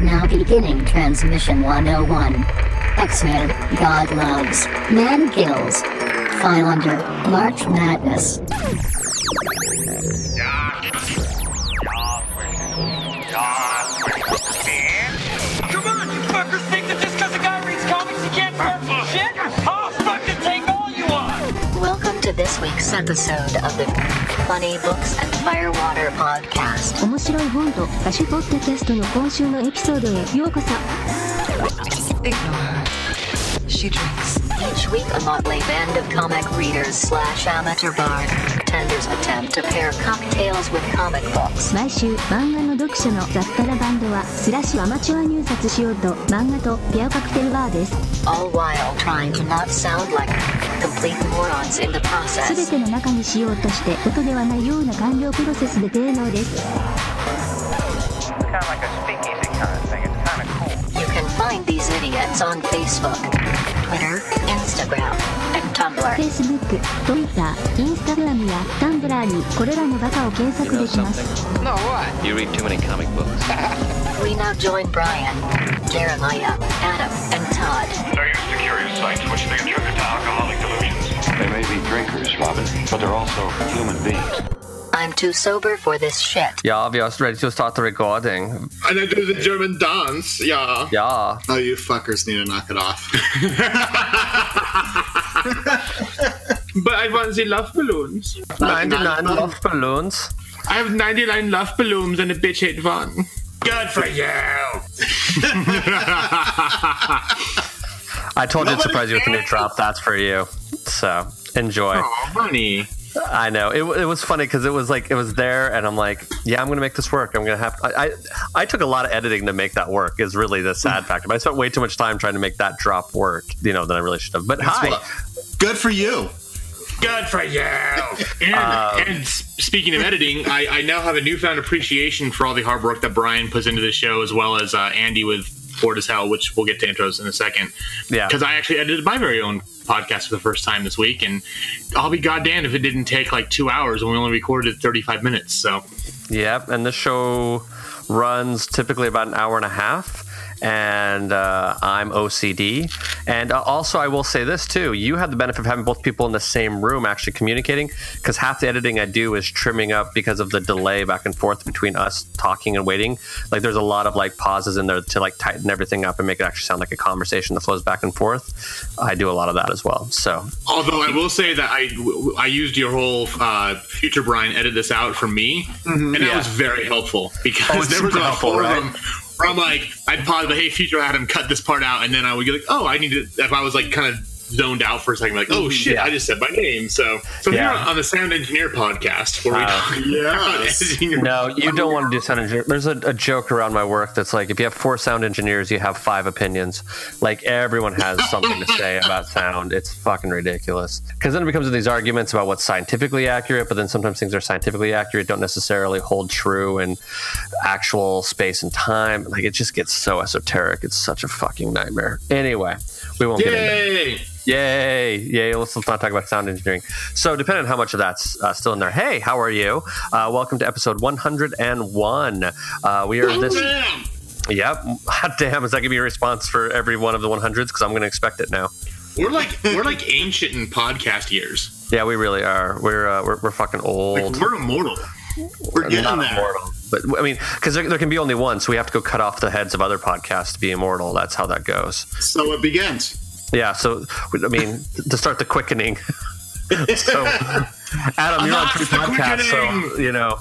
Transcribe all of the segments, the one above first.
Now beginning transmission 101. X-Men, God loves, man kills. Highlander, March Madness. week's episode of the Funny Books and Firewater podcast. 面白い本と歌手ポッドキャストの今週のエピソードへようこそ Ignore her. She drinks. Each week, a motley band of comic readers slash amateur 毎週漫画の読者の雑多なバンドはスラッシュアマチュア入札しようと漫画とペアカクテルバーです。全ての中にしようとして音ではないような完了プロセスで芸能です。Facebook、Twitter、Instagram や Tumblr にこれらのバカを検索できます No, what? You read too many comic books. We now join Brian, Jeremiah, Adam, and Todd. They're used to curious sights, which they attribute to alcoholic delusions. They may be drinkers, Robin, but they're also human beings. I'm too sober for this shit. Ja, vi är ready to start the recording. And I do the German dance, yeah. Ja. Oh, you fuckers need to knock it off. but I want the love balloons. 99 love balloons. I have 99 love balloons and a bitch hit one. Good for you. I told you to surprise you with a new drop. That's for you. So enjoy. Oh, bunny. I know it, it was funny because it was like it was there, and I'm like, yeah, I'm gonna make this work. I'm gonna have. I, I I took a lot of editing to make that work. Is really the sad factor. But I spent way too much time trying to make that drop work. You know than I really should have. But hi. Good for you. Good for you. And, and speaking of editing, I, I now have a newfound appreciation for all the hard work that Brian puts into the show, as well as uh, Andy with Bored as Hell, which we'll get to intros in a second. Yeah. Because I actually edited my very own podcast for the first time this week, and I'll be goddamned if it didn't take like two hours and we only recorded 35 minutes. So Yep, and this show runs typically about an hour and a half. And uh, I'm OCD. And uh, also, I will say this too: you have the benefit of having both people in the same room actually communicating. Because half the editing I do is trimming up because of the delay back and forth between us talking and waiting. Like, there's a lot of like pauses in there to like tighten everything up and make it actually sound like a conversation that flows back and forth. I do a lot of that as well. So Although I will say that I I used your whole uh, future Brian edit this out for me, and that Yeah. was very helpful because Oh, there was super about helpful, four right? I'm like I'd pause, but hey, future Adam, cut this part out, and then I would get like, oh, I need to. If I was like kind of zoned out for a second, like, oh shit, Yeah. I just said my name. So so Yeah. here on, on the Sound Engineer podcast, where we Uh, talk about editing your- No, you don't want to do sound engineer. There's a, a joke around my work that's like if you have four sound engineers, you have five opinions. Like everyone has something to say about sound. It's fucking ridiculous. Because then it becomes these arguments about what's scientifically accurate, but then sometimes things are scientifically accurate don't necessarily hold true in actual space and time. Like it just gets so esoteric. It's such a fucking nightmare. Anyway, we won't get into Yay! Yay! Yay! Let's, let's not talk about sound engineering. So, depending on how much of that's uh, still in there. Hey, how are you? Uh, welcome to episode 101. Uh, we are this. Yep. Hot damn! Is that gonna be a response for every one of the 100s? Because I'm gonna expect it now. We're like we're like ancient in podcast years. Yeah, we really are. We're uh, we're, we're fucking old. Like, we're immortal. We're getting there. immortal. But I mean, because there, there can be only one, so we have to go cut off the heads of other podcasts to be immortal. That's how that goes. So it begins. Yeah. So I mean, to start the quickening. so, Adam, you're on three the podcasts, so you know.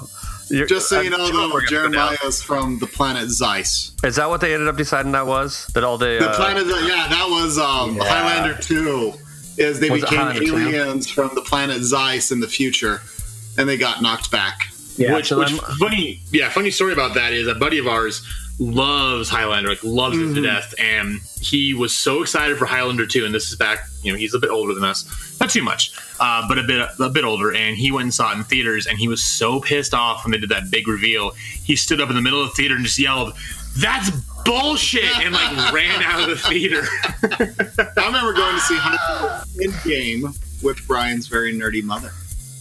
You're, Just so you know, sure though, we're gonna go down. Jeremiah's from the planet Zeist. Is that what they ended up deciding that was? That all the, The uh, planet, yeah, that was um, Yeah. Highlander 2. Is they Was became Highlander 2? aliens from the planet Zeist in the future, and they got knocked back. yeah, which, so which funny, yeah, funny story about that is a buddy of ours loves Highlander, like loves it to death, and he was so excited for Highlander 2, and this is back, you know, he's a bit older than us, not too much, uh, but a bit a bit older, and he went and saw it in theaters, and he was so pissed off when they did that big reveal. He stood up in the middle of the theater and just yelled, "That's bullshit!" and like ran out of the theater. I remember going to see Highlander in game with Brian's very nerdy mother.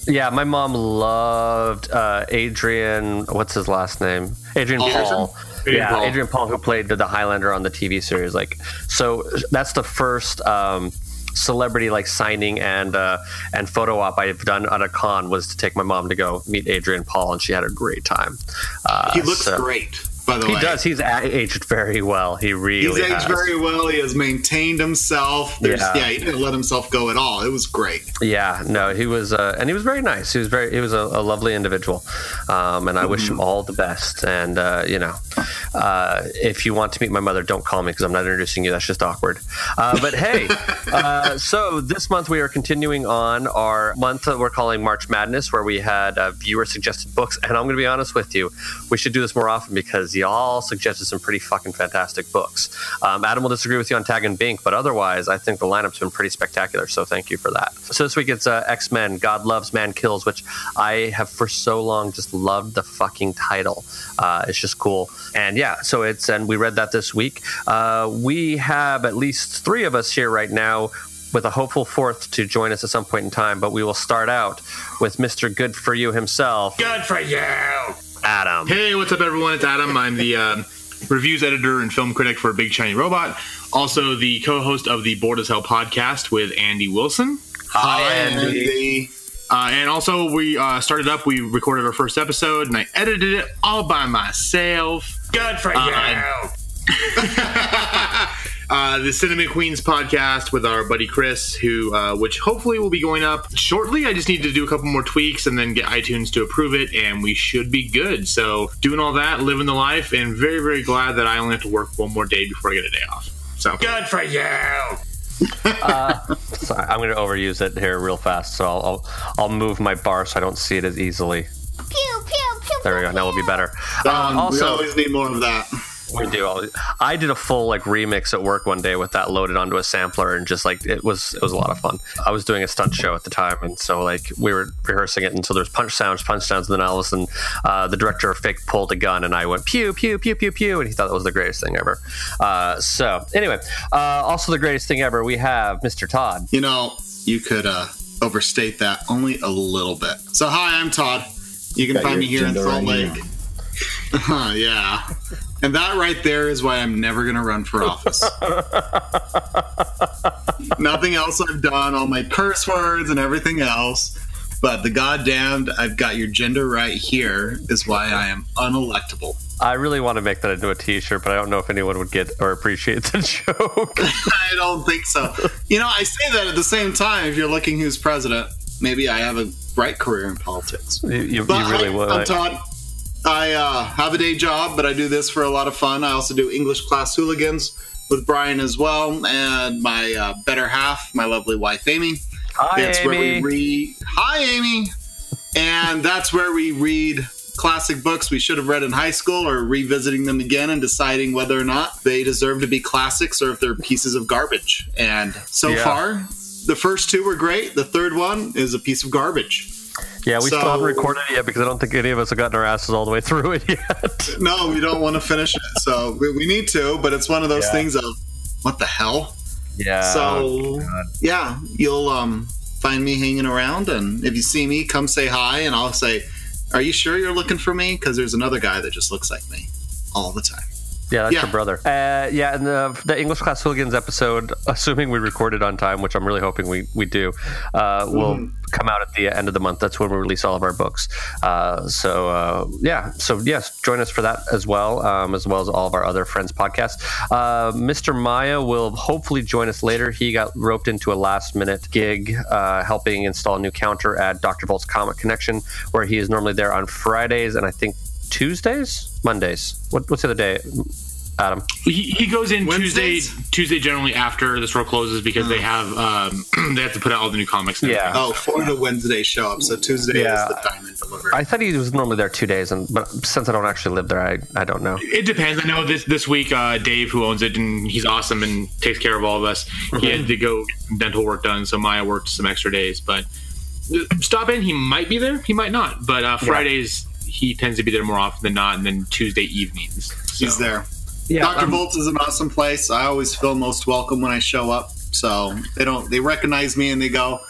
yeah, my mom loved uh, Adrian. What's his last name? Adrian Paul. Paul. Adrian yeah, Paul. Adrian Paul, who played the Highlander on the TV series. Like, so that's the first um, celebrity like signing and uh, and photo op I've done at a con was to take my mom to go meet Adrian Paul, and she had a great time. Uh, He looks so- great, by the He way. does. He's aged very well. He really He's aged has. very well. He has maintained himself. There's, Yeah. yeah. he didn't let himself go at all. It was great. Yeah, no, he was, uh, and he was very nice. He was very, he was a, a lovely individual, um, and I wish him all the best. And uh, you know, uh, if you want to meet my mother, don't call me because I'm not introducing you. That's just awkward. Uh, but hey, uh, so this month we are continuing on our month that we're calling March Madness, where we had uh, viewer suggested books. And I'm going to be honest with you, we should do this more often because y'all suggested some pretty fucking fantastic books. Um, Adam will disagree with you on Tag and Bink, but otherwise, I think the lineup's been pretty spectacular. So thank you for that. So this week it's uh, X Men: God Loves, Man Kills, which I have for so long just loved the fucking title. Uh, it's just cool, and yeah, so it's and we read that this week. Uh, we have at least three of us here right now. With a hopeful fourth to join us at some point in time, but we will start out with Mr. Good for You himself, Good for you. Adam. Hey, what's up, everyone? It's Adam. I'm the um, reviews editor and film critic for Big Shiny Robot. Also, the co-host of the Bored as Hell podcast with Andy Wilson. Hi, Andy. Uh, and also, we uh, started up. We recorded our first episode, and I edited it all by myself. Good for you. uh, the Cinnamon Queens podcast with our buddy Chris, who uh, which hopefully will be going up shortly. I just need to do a couple more tweaks and then get iTunes to approve it, and we should be good. So doing all that, living the life, and very very glad that I only have to work one more day before I get a day off. So good for you. Sorry, I'm going to overuse it here real fast, so I'll, I'll I'll move my bar so I don't see it as easily. Pew pew pew. There we go. Now we'll be better. Uh, Um, we always need more of that. We do. Always, I did a full like remix at work one day with that loaded onto a sampler, and just like it was it was a lot of fun. I was doing a stunt show at the time, and so like we were rehearsing it, and so there's punch sounds, punch sounds, and then all of a sudden, uh, the director of Fake pulled a gun, and I went pew pew pew pew pew, and he thought that was the greatest thing ever. Uh, so anyway, uh, also the greatest thing ever, we have Mr. Todd. You know, you could uh, overstate that only a little bit. So, hi, I'm Todd. You can Got find me here in gender Salt right Lake. yeah. And that right there is why I'm never going to run for office. Nothing else I've done, all my curse words and everything else. But the goddamned, I've got your gender right here, is why I am unelectable. I really want to make that into a T-shirt, but I don't know if anyone would get or appreciate the joke. I don't think so. You know, I say that at the same time. If you're looking who's president, maybe I have a bright career in politics. you, you, you really hi, would. I'm Todd. I uh, have a day job, but I do this for a lot of fun. I also do English class hooligans with Brian as well, and my uh, better half, my lovely wife Amy. Hi, that's where we Amy. Hi, Amy. And that's where we read classic books we should have read in high school, or revisiting them again and deciding whether or not they deserve to be classics or if they're pieces of garbage. And so Yeah. far, the first two were great. The third one is a piece of garbage. Yeah, we still haven't recorded it yet because I don't think any of us have gotten our asses all the way through it yet. No, we don't want to finish it. So we, we need to, but it's one of those Yeah. things of what the hell. Yeah. so yeah, you'll um, find me hanging around, and if you see me, come say hi, and I'll say, "Are you sure you're looking for me?" Because there's another guy that just looks like me all the time. Yeah, that's yeah. your brother. Uh, yeah, and the, the English Class Hooligans episode, assuming we recorded on time, which I'm really hoping we, we do, uh, will Mm-hmm. come out at the end of the month. That's when we release all of our books. Uh, so, uh, yeah, so yes, join us for that as well, um, as well as all of our other friends' podcasts. Uh, Mr. Maya will hopefully join us later. He got roped into a last minute gig uh, helping install a new counter at Dr. Volt's Comic Connection, where he is normally there on Fridays and I think Tuesdays, Mondays. What, what's the other day, Adam? He, he goes in Tuesday, Wednesdays? Tuesday generally after the store closes because they have um, they have to put out all the new comics. and Yeah. for the Wednesday show up, so Tuesday Yeah. is the time and delivery. I thought he was normally there two days, and but since I don't actually live there, I, I don't know. It depends. I know this this week, uh, Dave, who owns it, and he's awesome and takes care of all of us. He had to go dental work done, so Maya worked some extra days. But uh, stop in. He might be there. He might not. But uh, Fridays he tends to be there more often than not, and then Tuesday evenings. So. He's there. Yeah, Dr. um, Volts is an awesome place. I always feel most welcome when I show up. So they don't they recognize me and they go,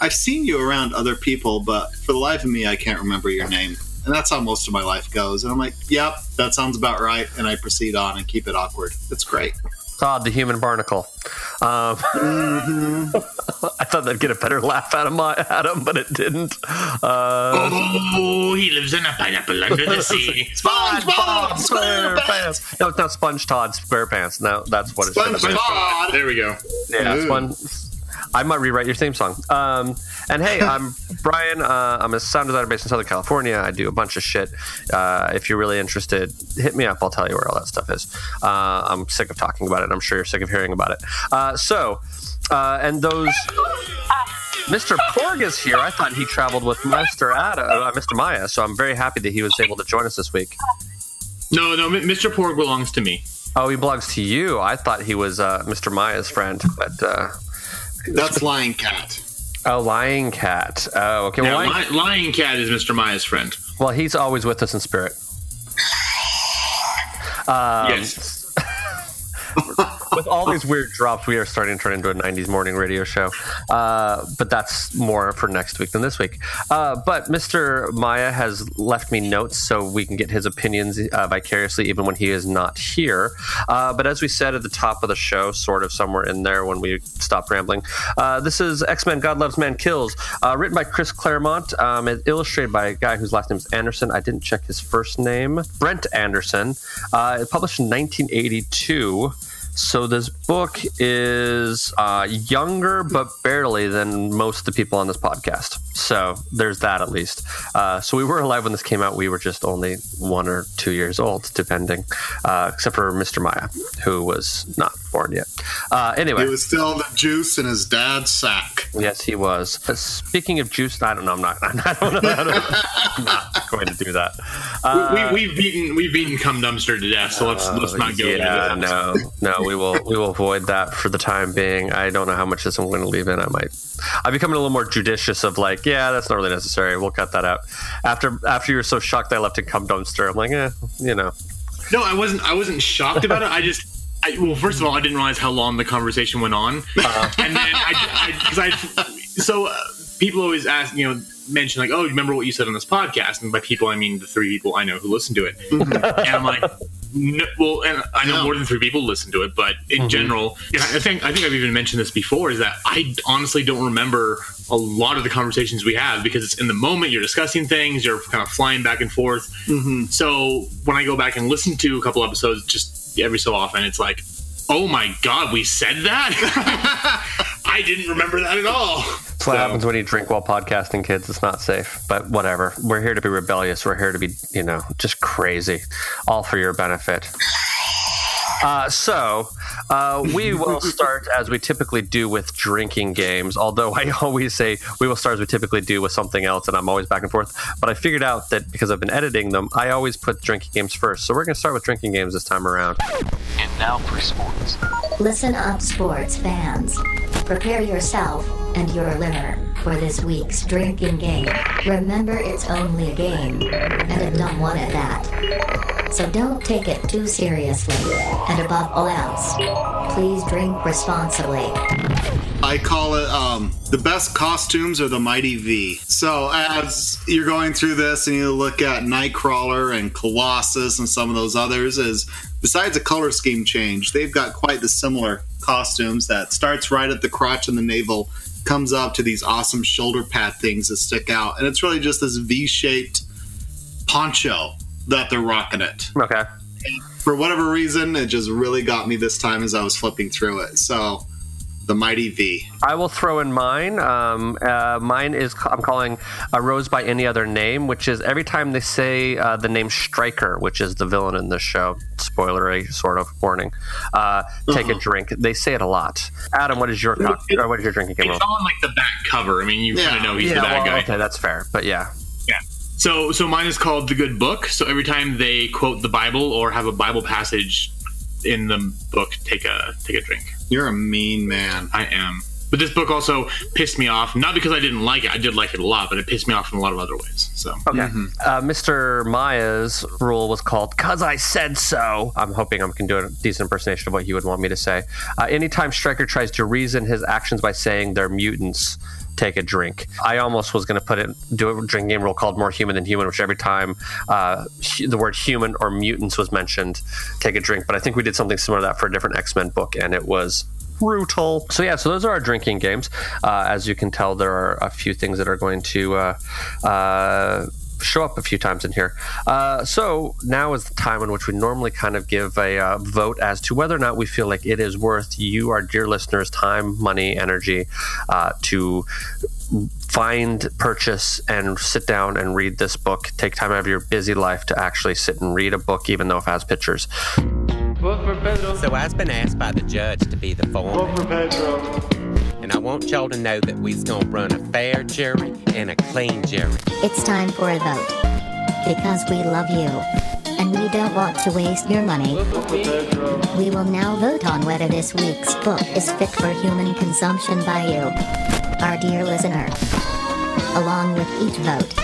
I've seen you around other people, but for the life of me I can't remember your name. And that's how most of my life goes. And I'm like, yep, that sounds about right. And I proceed on and keep it awkward. It's great. Todd, the human barnacle. Um, I thought that'd get a better laugh out of my Adam, but it didn't. Uh, Oh, he lives in a pineapple under the sea. SpongeBob SquarePants. No, it's not Sponge Todd SquarePants. No, that's what it should. SpongeBob. There we go. Yeah, Ooh. Spon- I might rewrite your theme song. Um, and hey, I'm Brian. Uh, I'm a sound designer based in Southern California. I do a bunch of shit. Uh, if you're really interested, hit me up. I'll tell you where all that stuff is. Uh, I'm sick of talking about it. I'm sure you're sick of hearing about it. Uh, so, uh, and those. Mr. Porg is here. I thought he traveled with Mr. Ada, uh, Mr. Maya, so I'm very happy that he was able to join us this week. No, no, M- Mr. Porg belongs to me. Oh, he belongs to you. I thought he was uh, Mr. Maya's friend, but uh, That's Lying Cat. oh, Lying Cat. Oh, okay. Yeah, Well, Lion- Li- Lying Cat is Mr. Maya's friend. Well, he's always with us in spirit. Um, yes. With all these weird drops, we are starting to turn into a 90s morning radio show. Uh, but that's more for next week than this week. Uh, but Mr. Maya has left me notes so we can get his opinions uh, vicariously, even when he is not here. Uh, but as we said at the top of the show, sort of somewhere in there when we stopped rambling, uh, this is X Men God Loves Man Kills, uh, written by Chris Claremont, um, and illustrated by a guy whose last name is Anderson. I didn't check his first name, Brent Anderson. Published in 1982. So this book is uh, younger, but barely than most of the people on this podcast. So there's that at least. Uh, so we were alive when this came out. We were just only one or two years old, depending, uh, except for Mr. Maya, who was not born yet. Uh, anyway, He was still the juice in his dad's sack. yes, he was. Uh, speaking of juice, I don't know. I'm not. I don't know. I'm not going to do that. Uh, we, we've beaten we've beaten cum dumpster to death, so let's let's not go yeah, into that. no, no, we will we will avoid that for the time being. I don't know how much this I'm going to leave in. I might. I'm becoming a little more judicious of like, yeah, that's not really necessary. We'll cut that out. After after you were so shocked that I left it come dumpster, I'm like, eh, you know. No, I wasn't. I wasn't shocked about it. I just. I, well, first of all, I didn't realize how long the conversation went on, and then I, because I, so uh, people always ask, you know, mention like, oh, remember what you said on this podcast? And by people, I mean the three people I know who listen to it. Mm-hmm. and I'm like, no, well, and I know Yeah. more than three people listen to it, but in mm-hmm. general, yeah, I think I think I've even mentioned this before. Is that I honestly don't remember a lot of the conversations we have because it's in the moment you're discussing things, you're kind of flying back and forth. Mm-hmm. So when I go back and listen to a couple episodes, just every so often, it's like, oh my god, we said that. I didn't remember that at all. That's what happens when you drink while podcasting, kids. It's not safe, but whatever. We're here to be rebellious. We're here to be, you know, just crazy, all for your benefit. Uh, so, uh, we will start as we typically do with drinking games. Although I always say we will start as we typically do with something else, and I'm always back and forth. But I figured out that because I've been editing them, I always put drinking games first. So we're going to start with drinking games this time around. And now for sports. Listen up, sports fans. Prepare yourself and your liver for this week's drinking game. Remember, it's only a game, and a dumb one at that. So don't take it too seriously. And above all else, please drink responsibly. I call it um, the best costumes are the Mighty V. So as you're going through this and you look at Nightcrawler and Colossus and some of those others, is besides a color scheme change, they've got quite the similar costumes that starts right at the crotch and the navel, comes up to these awesome shoulder pad things that stick out, and it's really just this V-shaped poncho that they're rocking it Okay. for whatever reason, it just really got me this time as I was flipping through it. So, the Mighty V. I will throw in mine. Um, uh, mine is I'm calling a rose by any other name, which is every time they say uh, the name Stryker, which is the villain in this show. Spoilery sort of warning. Uh, take a drink. They say it a lot. Adam, what is your co- or what is your drinking game? It's on like the back cover. I mean, you kind of know he's yeah, the bad well, guy. okay, that's fair. But yeah, Yeah. So so mine is called the Good Book. So every time they quote the Bible or have a Bible passage in the book, take a take a drink. You're a mean man. I am. But this book also pissed me off, not because I didn't like it. I did like it a lot, but it pissed me off in a lot of other ways. So Okay. Uh, Mr. Maya's rule was called "Cause I said so." I'm hoping I can do a decent impersonation of what you would want me to say. Uh, anytime Stryker tries to reason his actions by saying they're mutants, take a drink. I almost was going to put it do a drinking game rule called More Human Than Human, which every time uh, the word human or mutants was mentioned, take a drink. But I think we did something similar to that for a different X Men book, and it was brutal. So yeah, so those are our drinking games. Uh, as you can tell, there are a few things that are going to. Uh, uh, show up a few times in here. Uh, so now is the time in which we normally kind of give a uh, vote as to whether or not we feel like it is worth you, our dear listeners, time, money, energy uh, to find, purchase, and sit down and read this book. Take time out of your busy life to actually sit and read a book, even though it has pictures. So I've been asked by the judge to be the foreman. And I want y'all to know that we's gonna run a fair jury and a clean jury. It's time for a vote. Because we love you. And we don't want to waste your money. We will now vote on whether this week's book is fit for human consumption by you, our dear listener. Along with each vote,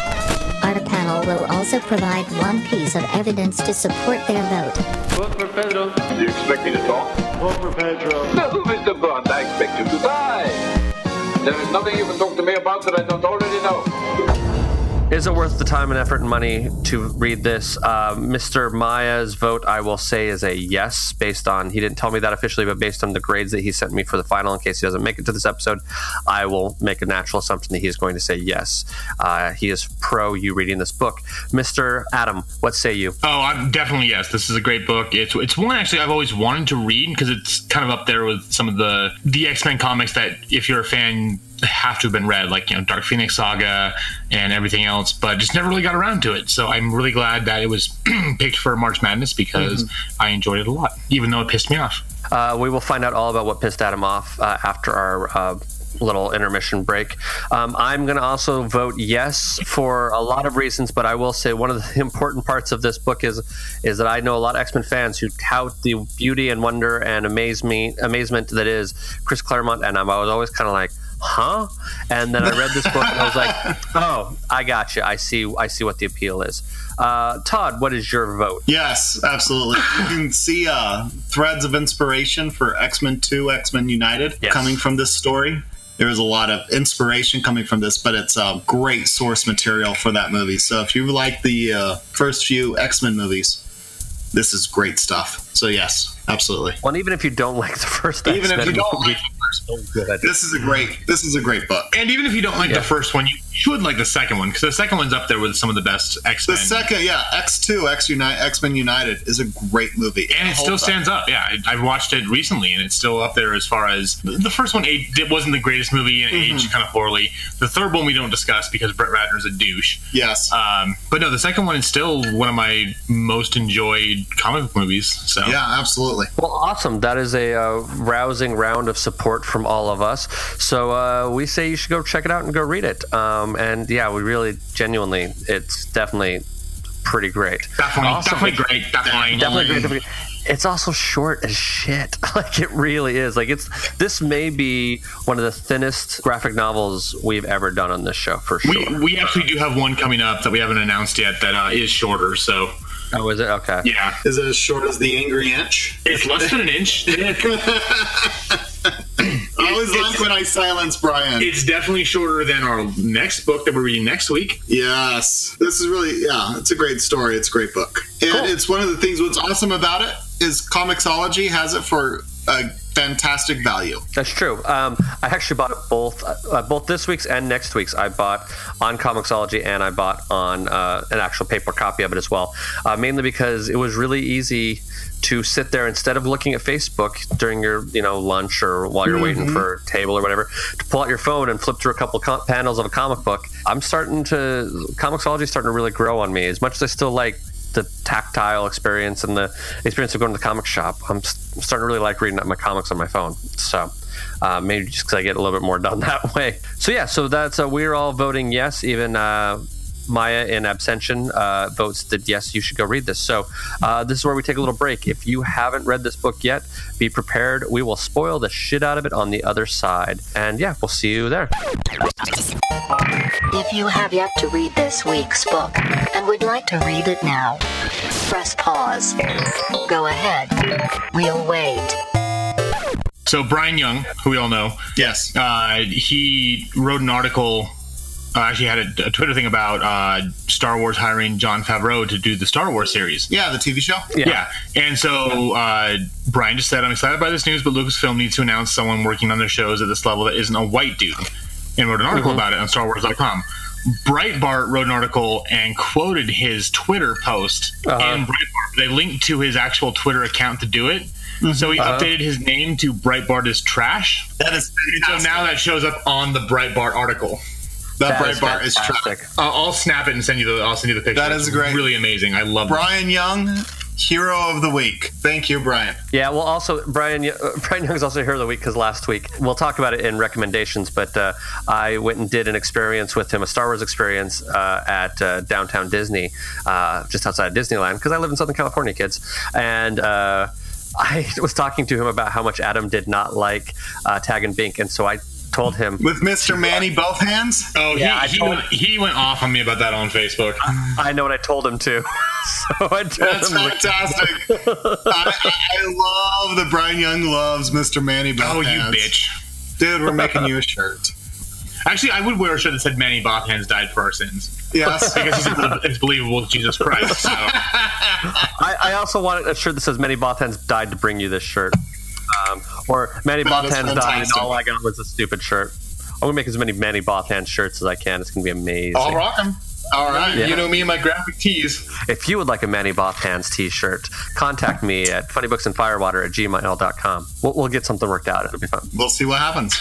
our panel will also provide one piece of evidence to support their vote. Vote for Pedro. Do you expect me to talk? No, Mr. Bond, I expect you to die. There is nothing you can talk to me about that I don't already know. Is it worth the time and effort and money to read this? Uh, Mr. Maya's vote, I will say, is a yes, based on, he didn't tell me that officially, but based on the grades that he sent me for the final, in case he doesn't make it to this episode, I will make a natural assumption that he is going to say yes. Uh, he is pro you reading this book. Mr. Adam, what say you? Oh, I'm definitely yes. This is a great book. It's it's one actually I've always wanted to read because it's kind of up there with some of the the X Men comics that if you're a fan have to have been read, like you know Dark Phoenix Saga and everything else, but just never really got around to it. So I'm really glad that it was picked for March Madness because I enjoyed it a lot, even though it pissed me off. Uh, we will find out all about what pissed Adam off uh, after our uh, little intermission break. Um, I'm going to also vote yes for a lot of reasons, but I will say one of the important parts of this book is is that I know a lot of X Men fans who tout the beauty and wonder and amaze me amazement that is Chris Claremont, and I'm, I was always kind of like. Huh? And then I read this book and I was like, "Oh, I got you. I see. I see what the appeal is." Uh, Todd, what is your vote? Yes, absolutely. You can see uh, threads of inspiration for X Men 2, X Men United Yes. coming from this story. There is a lot of inspiration coming from this, but it's uh, great source material for that movie. So if you like the uh, first few X Men movies, this is great stuff. So yes, absolutely. Well, and even if you don't like the first, Even if X-Men you don't movie, like the first one, good. this is a great this is a great book. And even if you don't like Yeah. the first one, you should like the second one because the second one's up there with some of the best X Men. The Men. second, yeah, X two, X Unite, X Men United is a great movie, and it still holds up. stands up. Yeah, I, I've watched it recently, and it's still up there as far as the first one. Aged, it wasn't the greatest movie and Mm-hmm. aged kind of poorly. The third one we don't discuss because Brett Ratner's a douche. Yes, Um, but no, the second one is still one of my most enjoyed comic book movies. So yeah, absolutely. Well, awesome. That is a uh, rousing round of support from all of us. So uh, we say you should go check it out and go read it. Um, and yeah, we really, genuinely, it's definitely pretty great. definitely, Also- definitely great. Definitely, Definitely great. Definitely. It's also short as shit. Like it really is. Like it's this may be one of the thinnest graphic novels we've ever done on this show for sure. We, we actually do have one coming up that we haven't announced yet that uh, is shorter. So oh, is it okay? yeah, Is it as short as the Angry Inch? it's less than an inch thick. I always like when I silence Brian. It's definitely shorter than our next book that we're reading next week. Yes, this is really yeah. It's a great story. It's a great book, and Cool. it's one of the things. What's awesome about it is Comixology has it for a fantastic value. That's true. Um, I actually bought it both, uh, both this week's and next week's. I bought on Comixology and I bought on uh, an actual paper copy of it as well. Uh, mainly because it was really easy to sit there instead of looking at Facebook during your you know lunch or while you're waiting for a table or whatever to pull out your phone and flip through a couple com- panels of a comic book. I'm starting to Comixology is starting to really grow on me. As much as I still like the tactile experience and the experience of going to the comic shop. I'm, starting to really like reading my comics on my phone. So uh, maybe just because I get a little bit more done that way. So yeah, so that's uh, we're all voting yes. Even uh, Maya in abstention uh, votes that yes, you should go read this. So uh, this is where we take a little break. If you haven't read this book yet, be prepared. We will spoil the shit out of it on the other side. And yeah, we'll see you there. If you have yet to read this week's book and would like to read it now, press pause. Go ahead. We'll wait. So Brian Young, who we all know, yes, uh, he wrote an article. Uh, actually, had a, a Twitter thing about uh, Star Wars hiring Jon Favreau to do the Star Wars series. Yeah, the TV show. Yeah. And so uh, Brian just said, I'm excited by this news, but Lucasfilm needs to announce someone working on their shows at this level that isn't a white dude. And wrote an article Mhm. about it on StarWars.com. Breitbart wrote an article and quoted his Twitter post Uh-huh. in Breitbart. They linked to his actual Twitter account to do it. So he Uh-huh. updated his name to Breitbart is trash. That is And so now that shows up on the Breitbart article. That That is Breitbart is trash. I'll, I'll snap it and send you the. I'll send you the picture. That is It's great. Really amazing. I love it. Brian Young, hero of the week. Thank you, Brian. Yeah, well, also Brian uh, Brian Young's also here of the week because last week we'll talk about it in recommendations. But uh, I went and did an experience with him, a Star Wars experience uh, at uh, downtown Disney, uh, just outside of Disneyland, because I live in Southern California, kids, and. Uh, I was talking to him about how much Adam did not like uh, Tag and Bink, and so I told him with Mr. Manny both hands. Oh, Yeah, I he, told- went, he went off on me about that on Facebook. I know what I told him to. so I told That's him fantastic. I, I love that Brian Young loves Mr. Manny both hands. Oh, you bitch. Dude, we're making you a shirt. Actually, I would wear a shirt that said Manny Both Hands died for our sins. Yes. because he's, it's believable Jesus Christ. So. I, I also wanted a shirt that says Manny Both Hands died to bring you this shirt. Um, or Manny Bothans died and all I got was a stupid shirt. I'm going to make as many Manny Bothans shirts as I can. It's going to be amazing. I'll rock them. All right. Yeah. You know me and my graphic tees. If you would like a Manny Bothans t-shirt, contact me at funnybooksandfirewater at gmail.com. We'll, we'll get something worked out. It'll be fun. We'll see what happens.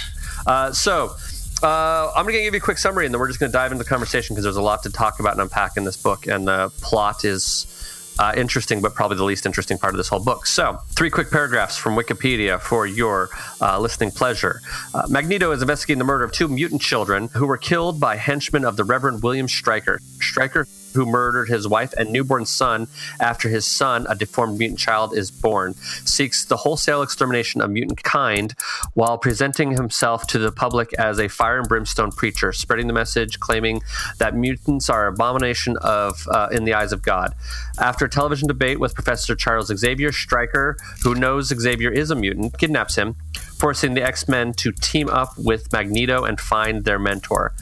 Uh, so, uh, I'm going to give you a quick summary, and then we're just going to dive into the conversation because there's a lot to talk about and unpack in this book, and the plot is uh, interesting, but probably the least interesting part of this whole book. So, three quick paragraphs from Wikipedia for your uh, listening pleasure. Uh, Magneto is investigating the murder of two mutant children who were killed by henchmen of the Reverend William Stryker. Stryker who murdered his wife and newborn son after his son, a deformed mutant child, is born, seeks the wholesale extermination of mutant kind while presenting himself to the public as a fire and brimstone preacher, spreading the message claiming that mutants are an abomination of uh, in the eyes of God. After a television debate with Professor Charles Xavier Stryker, who knows Xavier is a mutant, kidnaps him, forcing the X Men to team up with Magneto and find their mentor.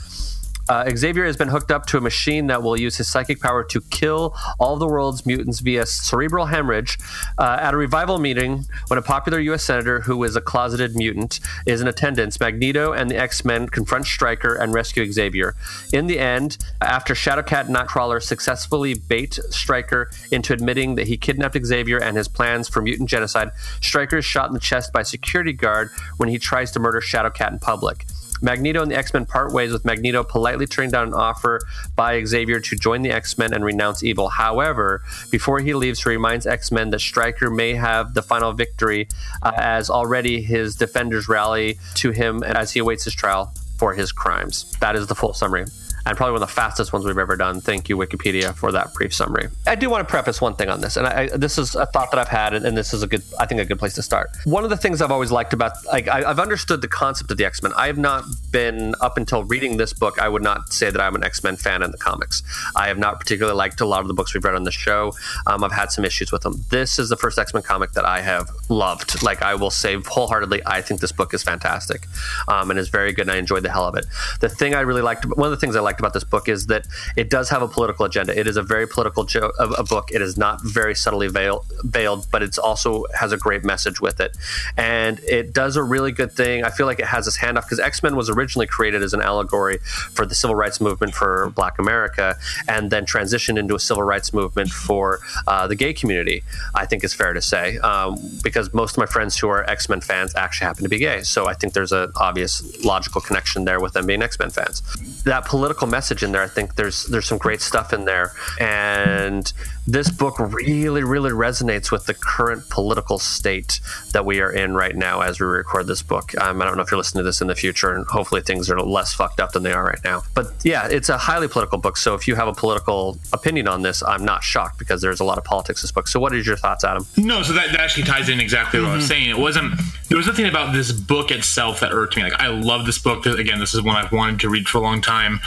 Uh, Xavier has been hooked up to a machine that will use his psychic power to kill all the world's mutants via cerebral hemorrhage. Uh, at a revival meeting, when a popular U.S. senator who is a closeted mutant is in attendance, Magneto and the X Men confront Stryker and rescue Xavier. In the end, after Shadowcat and Nightcrawler successfully bait Stryker into admitting that he kidnapped Xavier and his plans for mutant genocide, Stryker is shot in the chest by security guard when he tries to murder Shadowcat in public. Magneto and the X Men part ways with Magneto politely turning down an offer by Xavier to join the X Men and renounce evil. However, before he leaves, he reminds X Men that Stryker may have the final victory, uh, as already his defenders rally to him as he awaits his trial for his crimes. That is the full summary. And probably one of the fastest ones we've ever done. Thank you, Wikipedia, for that brief summary. I do want to preface one thing on this, and I, this is a thought that I've had, and, and this is a good, I think, a good place to start. One of the things I've always liked about, like, I, I've understood the concept of the X Men. I have not been up until reading this book. I would not say that I'm an X Men fan in the comics. I have not particularly liked a lot of the books we've read on the show. Um, I've had some issues with them. This is the first X Men comic that I have loved. Like, I will say wholeheartedly, I think this book is fantastic, um, and is very good, and I enjoyed the hell of it. The thing I really liked, one of the things I liked about this book is that it does have a political agenda. It is a very political jo- a, book. It is not very subtly veil- veiled, but it's also has a great message with it, and it does a really good thing. I feel like it has this handoff because X Men was originally created as an allegory for the civil rights movement for Black America, and then transitioned into a civil rights movement for uh, the gay community. I think is fair to say um, because most of my friends who are X Men fans actually happen to be gay, so I think there's an obvious logical connection there with them being X Men fans. That political message in there, I think there's there's some great stuff in there, and this book really really resonates with the current political state that we are in right now as we record this book. Um, I don't know if you're listening to this in the future, and hopefully things are less fucked up than they are right now. But yeah, it's a highly political book. So if you have a political opinion on this, I'm not shocked because there's a lot of politics in this book. So what is your thoughts, Adam? No, so that, that actually ties in exactly what I was Mhm. saying. It wasn't there was nothing about this book itself that irked me. Like I love this book. Again, this is one I've wanted to read for a long time.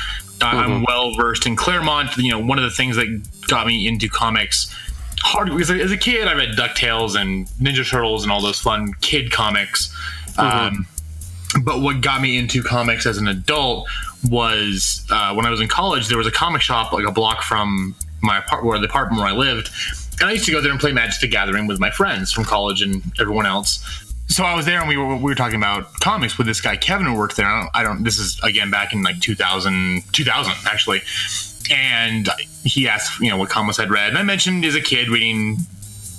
I'm Mhm. well versed in Claremont. You know, one of the things that got me into comics hard because as a kid I read DuckTales and Ninja Turtles and all those fun kid comics. Um, but what got me into comics as an adult was uh, when I was in college. There was a comic shop like a block from my apart- where the apartment where I lived, and I used to go there and play Magic the Gathering with my friends from college and everyone else. So I was there, and we were we were talking about comics with this guy Kevin who worked there. I don't, I don't this is again back in like 2000, 2000 actually, and he asked you know what comics I'd read, and I mentioned as a kid reading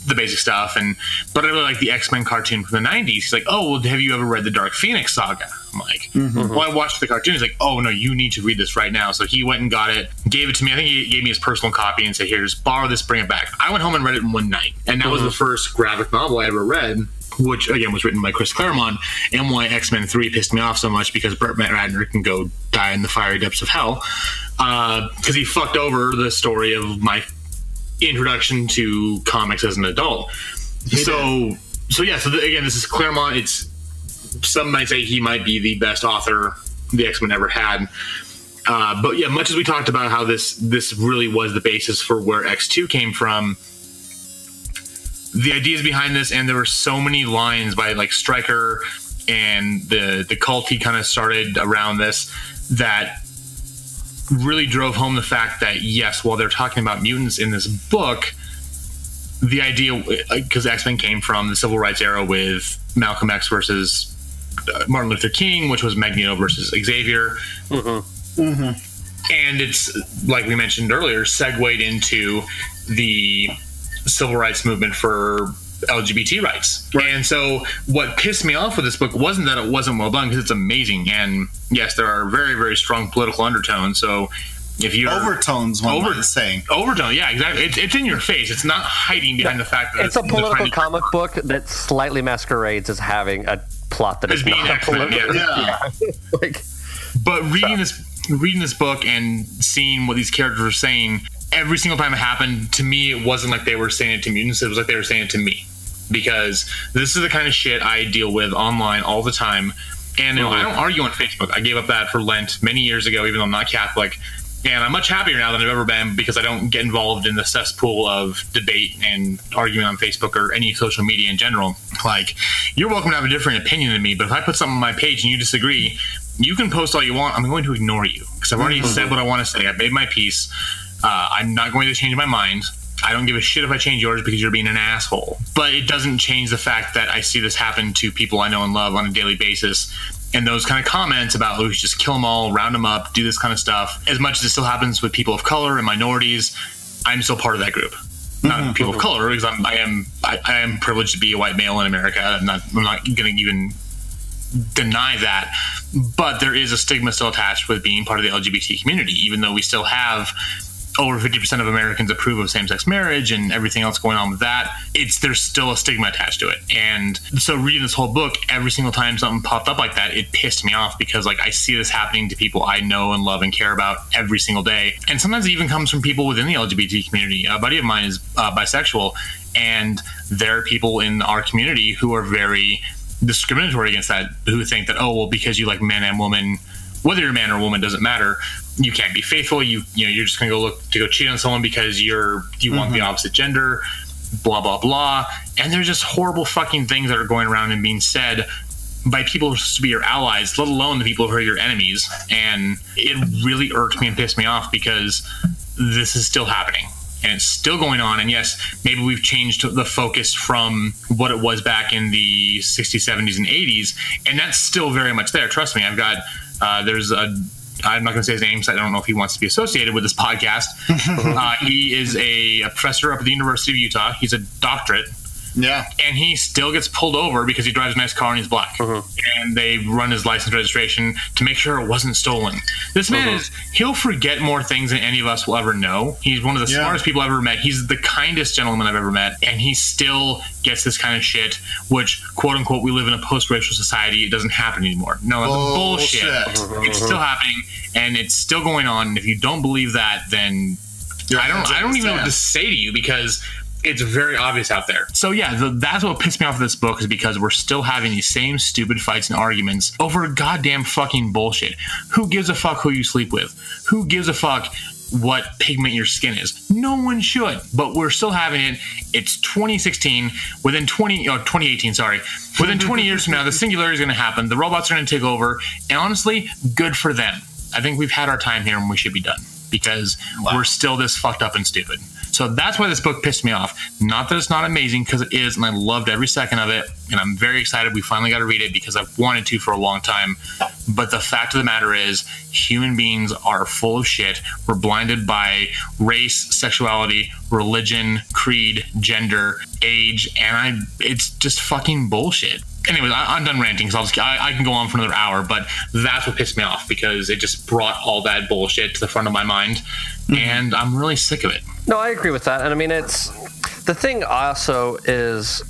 the basic stuff, and but I really like the X Men cartoon from the '90s. He's like, "Oh, well, have you ever read the Dark Phoenix saga?" I'm like, mm-hmm. "Well, I watched the cartoon." He's like, "Oh no, you need to read this right now." So he went and got it, gave it to me. I think he gave me his personal copy and said, "Here, just borrow this, bring it back." I went home and read it in one night, and that was mm-hmm. the first graphic novel I ever read. Which again was written by Chris Claremont, and why X Men Three pissed me off so much because Brett Ratner can go die in the fiery depths of hell because he fucked over the story of my introduction to comics as an adult. so, so yeah. So the, again, this is Claremont. It's some might say he might be the best author the X Men ever had. Uh, but yeah, much as we talked about how this this really was the basis for where X two came from, the ideas behind this, and there were so many lines by like Stryker and the the cult he kind of started around this that really drove home the fact that yes, while they're talking about mutants in this book, the idea uh, because X Men came from the civil rights era with Malcolm X versus uh, Martin Luther King, which was Magneto versus Xavier, mm-hmm. Mm-hmm. and it's like we mentioned earlier, segued into the civil rights movement for LGBT rights. And so, what pissed me off with this book wasn't that it wasn't well done because it's amazing, and yes, there are very very strong political undertones. So. If you Overtones, one over might say. overtone, yeah, exactly. It's, it's in your face. It's not hiding behind the fact that It's a they're political to- comic book that slightly masquerades as having a plot that is being not X-Men, political. yeah. like, but reading this reading this book and seeing what these characters are saying every single time it happened to me it wasn't like they were saying it to mutants. It was like they were saying it to me. Because this is the kind of shit i deal with online all the time. And you know, i don't argue on facebook. I gave up that for lent many years ago even though i'm not catholic. And i'm much happier now than i've ever been because i don't get involved in the cesspool of debate and argument on facebook or any social media in general. Like you're welcome to have a different opinion than me but if i put something on my page and you disagree you can post all you want. I'm going to ignore you because I've already mm-hmm. said what I want to say. I've made my peace. Uh, I'm not going to change my mind. I don't give a shit if I change yours because you're being an asshole. But it doesn't change the fact that I see this happen to people I know and love on a daily basis. And those kind of comments about, oh, just kill them all, round them up, do this kind of stuff. As much as it still happens with people of color and minorities, I'm still part of that group. Not people of color because I'm, I am I, I am privileged to be a white male in America. I'm not, I'm not going to even deny that, but there is a stigma still attached with being part of the LGBT community, even though we still have over 50% of Americans approve of same-sex marriage and everything else going on with that. It's there's still a stigma attached to it. And so reading this whole book, every single time something popped up like that, it pissed me off because like I see this happening to people I know and love and care about every single day. And sometimes it even comes from people within the LGBT community. A buddy of mine is uh, bisexual and there are people in our community who are very discriminatory against that who think that oh well because you like men and women whether you're a man or a woman doesn't matter you can't be faithful you you know you're just gonna go look to go cheat on someone because you're you want the opposite gender blah blah blah and there's just horrible fucking things that are going around and being said by people who are supposed to be your allies let alone the people who are your enemies and it really irked me and pissed me off because this is still happening and it's still going on. And yes, maybe we've changed the focus from what it was back in the 60s, 70s, and 80s, and that's still very much there. Trust me, I've got uh, there's a. I'm not going to say his name, so I don't know if he wants to be associated with this podcast. uh, he is a, a professor up at the University of Utah. He's a doctorate, Yeah. and he still gets pulled over because he drives a nice car and he's black. Uh-huh. And they run his license registration to make sure it wasn't stolen. This man uh-huh. is, he'll forget more things than any of us will ever know. He's one of the Yeah. smartest people I've ever met. He's the kindest gentleman I've ever met. And he still gets this kind of shit, which, quote unquote, we live in a post racial society. It doesn't happen anymore. No, that's bullshit. Bullshit. Uh-huh. It's still happening and it's still going on. And if you don't believe that, then I don't. I don't even know what to say to you because it's very obvious out there. So yeah, the, that's what pissed me off with this book is because we're still having these same stupid fights and arguments over goddamn fucking bullshit. Who gives a fuck who you sleep with? Who gives a fuck what pigment your skin is. No one should, but we're still having it. It's 2016. Within 20, or 2018, sorry. Within 20 years from now, the singularity is going to happen. The robots are going to take over, and honestly, good for them. I think we've had our time here, and we should be done because we're still this fucked up and stupid. So that's why this book pissed me off. Not that it's not amazing, because it is, and I loved every second of it. And I'm very excited we finally got to read it because I've wanted to for a long time. But the fact of the matter is, human beings are full of shit. We're blinded by race, sexuality, religion, creed, gender, age, and I. It's just fucking bullshit. Anyways, I, I'm done ranting because I, I can go on for another hour, but that's what pissed me off because it just brought all that bullshit to the front of my mind, and I'm really sick of it. No, I agree with that. And I mean, it's the thing also is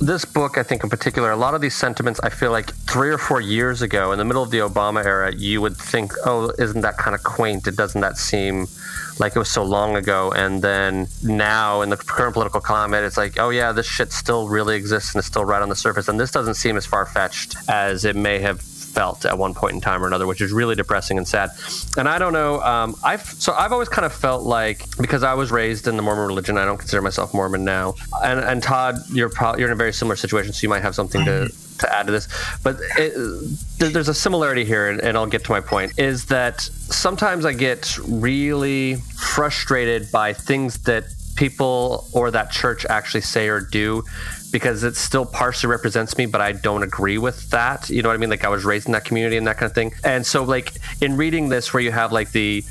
this book, I think in particular, a lot of these sentiments, I feel like three or four years ago, in the middle of the Obama era, you would think, oh, isn't that kind of quaint? It doesn't that seem like it was so long ago? And then now, in the current political climate, it's like, oh, yeah, this shit still really exists and it's still right on the surface. And this doesn't seem as far fetched as it may have felt at one point in time or another, which is really depressing and sad. And I don't know. Um, I've so I've always kind of felt like because I was raised in the Mormon religion, I don't consider myself Mormon now. And and Todd, you're pro- you're in a very similar situation, so you might have something to. To add to this, but it, there's a similarity here, and, and I'll get to my point. Is that sometimes I get really frustrated by things that people or that church actually say or do because it still partially represents me, but I don't agree with that. You know what I mean? Like I was raised in that community and that kind of thing. And so, like in reading this, where you have like the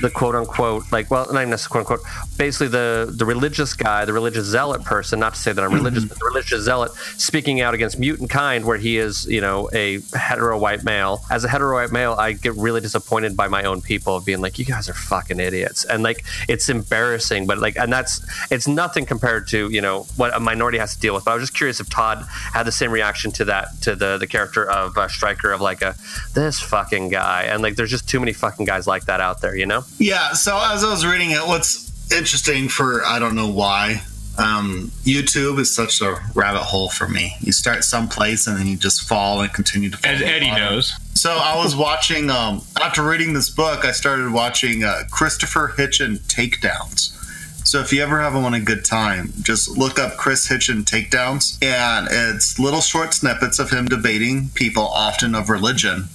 the quote unquote like well not even necessarily quote unquote basically the the religious guy the religious zealot person not to say that i'm religious but the religious zealot speaking out against mutant kind where he is you know a hetero white male. As a hetero white male i get really disappointed by my own people of being like you guys are fucking idiots. And like it's embarrassing but like and that's it's nothing compared to you know what a minority has to deal with. But i was just curious if todd had the same reaction to that to the the character of uh, Stryker of like a this fucking guy. And like there's just too many fucking guys like that out there you know Yeah, so as I was reading it, what's interesting for I don't know why, um, YouTube is such a rabbit hole for me. You start someplace and then you just fall and continue to fall. As Eddie bottom. knows. So I was watching, um, after reading this book, I started watching uh, Christopher Hitchens Takedowns. So if you ever have want a good time, just look up Chris Hitchens Takedowns, and it's little short snippets of him debating people, often of religion,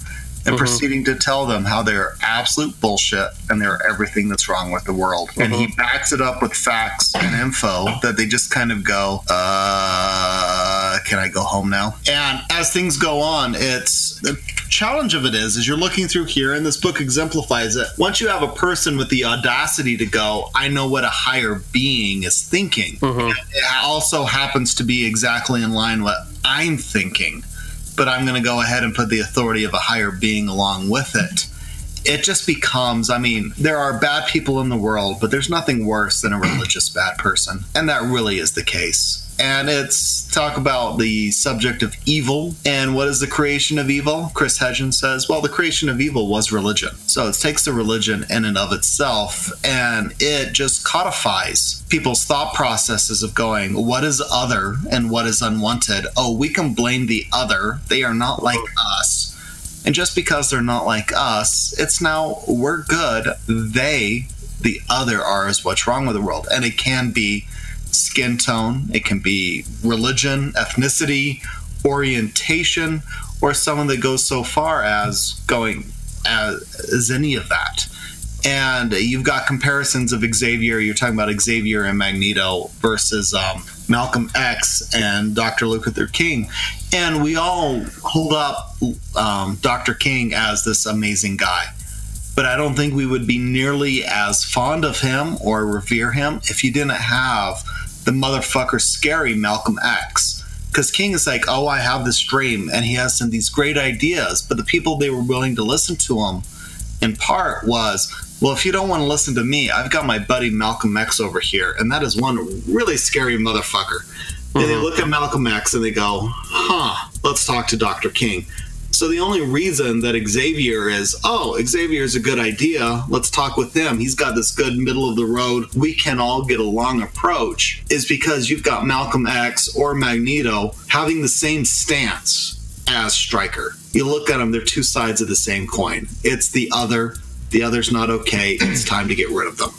and Mhm. proceeding to tell them how they're absolute bullshit and they're everything that's wrong with the world. And he backs it up with facts and info that they just kind of go, uh, can I go home now? And as things go on, it's the challenge of it is, is you're looking through here, and this book exemplifies it. Once you have a person with the audacity to go, I know what a higher being is thinking. It also happens to be exactly in line what I'm thinking but I'm going to go ahead and put the authority of a higher being along with it. It just becomes, I mean, there are bad people in the world, but there's nothing worse than a religious bad person. And that really is the case. And it's talk about the subject of evil and what is the creation of evil. Chris Hitchens says, well, the creation of evil was religion. So it takes the religion in and of itself and it just codifies people's thought processes of going, what is other and what is unwanted? Oh, we can blame the other. They are not like us. And just because they're not like us, it's now we're good. They, the other, are is what's wrong with the world. And it can be skin tone, it can be religion, ethnicity, orientation, or someone that goes so far as going as, as any of that. And you've got comparisons of Xavier. You're talking about Xavier and Magneto versus um, Malcolm X and Dr. Luther King. And we all hold up um, Dr. King as this amazing guy. But I don't think we would be nearly as fond of him or revere him if you didn't have the motherfucker scary Malcolm X. Because King is like, oh, I have this dream, and he has some these great ideas. But the people they were willing to listen to him in part was, well, if you don't want to listen to me, I've got my buddy Malcolm X over here, and that is one really scary motherfucker. And they mm-hmm. look at Malcolm X and they go, huh, let's talk to Dr. King. So the only reason that Xavier is, oh, Xavier is a good idea, let's talk with him. He's got this good middle of the road, we can all get along approach, is because you've got Malcolm X or Magneto having the same stance as Stryker. You look at them, they're two sides of the same coin. It's the other the other's not okay. It's time to get rid of them.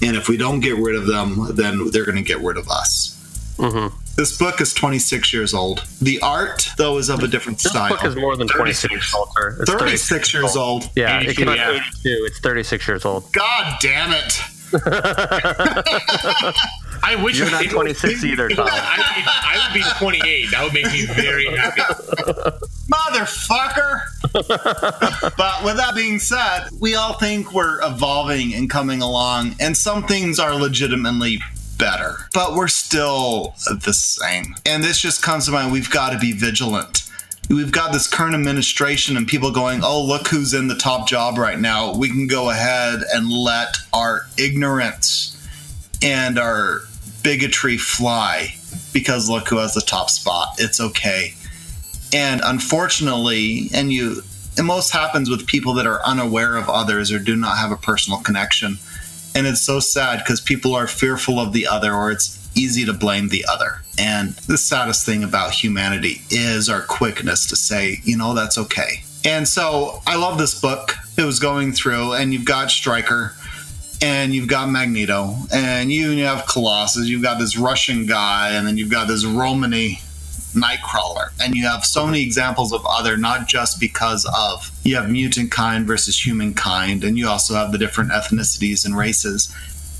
And if we don't get rid of them, then they're going to get rid of us. Mm-hmm. This book is 26 years old. The art, though, is of a different This style. book is more than 26 years old, sir. It's 36 years old. Yeah, it 82, came out yeah. 82. It's 36 years old. God damn it. I wish You're not 26 either, Tom. I, would, I would be 28. That would make me very happy. Motherfucker! but with that being said, we all think we're evolving and coming along, and some things are legitimately better, but we're still the same. And this just comes to mind we've got to be vigilant. We've got this current administration and people going, oh, look who's in the top job right now. We can go ahead and let our ignorance and our bigotry fly because look who has the top spot. It's okay. And unfortunately, and you, it most happens with people that are unaware of others or do not have a personal connection. And it's so sad because people are fearful of the other or it's easy to blame the other. And the saddest thing about humanity is our quickness to say, you know, that's okay. And so I love this book. It was going through, and you've got Stryker, and you've got Magneto, and you, have Colossus, you've got this Russian guy, and then you've got this Romany Nightcrawler, and you have so many examples of other, not just because of you have mutant kind versus humankind, and you also have the different ethnicities and races,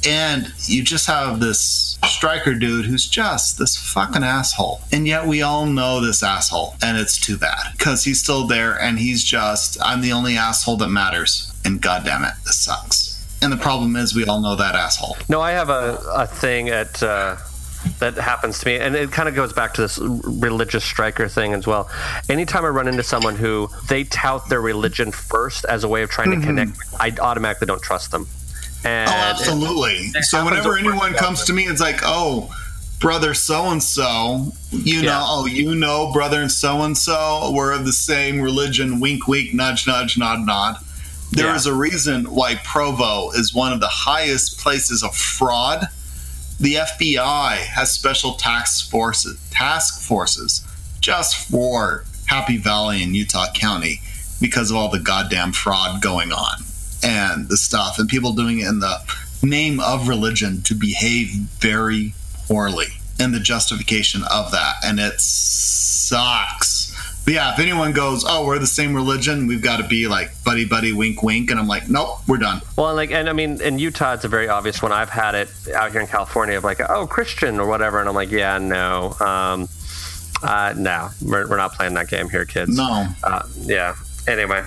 and you just have this Stryker dude who's just this fucking asshole, and yet we all know this asshole, and it's too bad because he's still there, and he's just I'm the only asshole that matters, and goddamn it, this sucks. And the problem is, we all know that asshole. No, I have a, a thing at uh, that happens to me, and it kind of goes back to this religious Stryker thing as well. Anytime I run into someone who they tout their religion first as a way of trying to connect, I automatically don't trust them. And oh, absolutely. so happens whenever anyone comes to me, it's like, oh, brother so and so, you know, oh, you know, brother and so and so, we're of the same religion. Wink, wink, nudge, nudge, nod, nod. There is Yeah. a reason why Provo is one of the highest places of fraud. The FBI has special task forces, task forces just for Happy Valley and Utah County because of all the goddamn fraud going on and the stuff and people doing it in the name of religion to behave very poorly and the justification of that and it sucks but yeah if anyone goes oh we're the same religion we've got to be like buddy buddy wink wink and i'm like nope we're done Well, and like, and I mean, in Utah, it's a very obvious one. I've had it out here in California of like, oh, Christian or whatever, and I'm like, yeah, no, um, uh, no, we're, we're not playing that game here, kids. No. Uh, yeah. Anyway,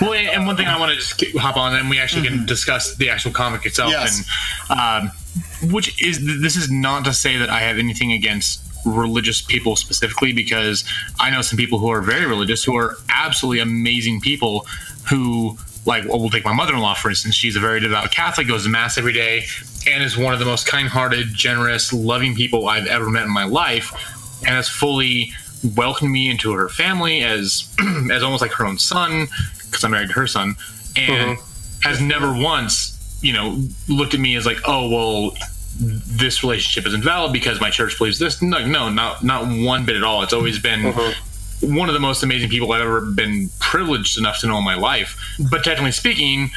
Well, and one thing I want to just hop on, and we actually can discuss the actual comic itself. Yes. And um, which is this is not to say that I have anything against religious people specifically, because I know some people who are very religious who are absolutely amazing people who. Like, well, we'll take my mother-in-law for instance. She's a very devout Catholic, goes to mass every day, and is one of the most kind-hearted, generous, loving people I've ever met in my life, and has fully welcomed me into her family as as almost like her own son because I'm married to her son, and mm-hmm. has never once, you know, looked at me as like, oh well, this relationship is invalid because my church believes this. No, no, not not one bit at all. It's always been. Mm-hmm. One of the most amazing people I've ever been privileged enough to know in my life. But technically speaking,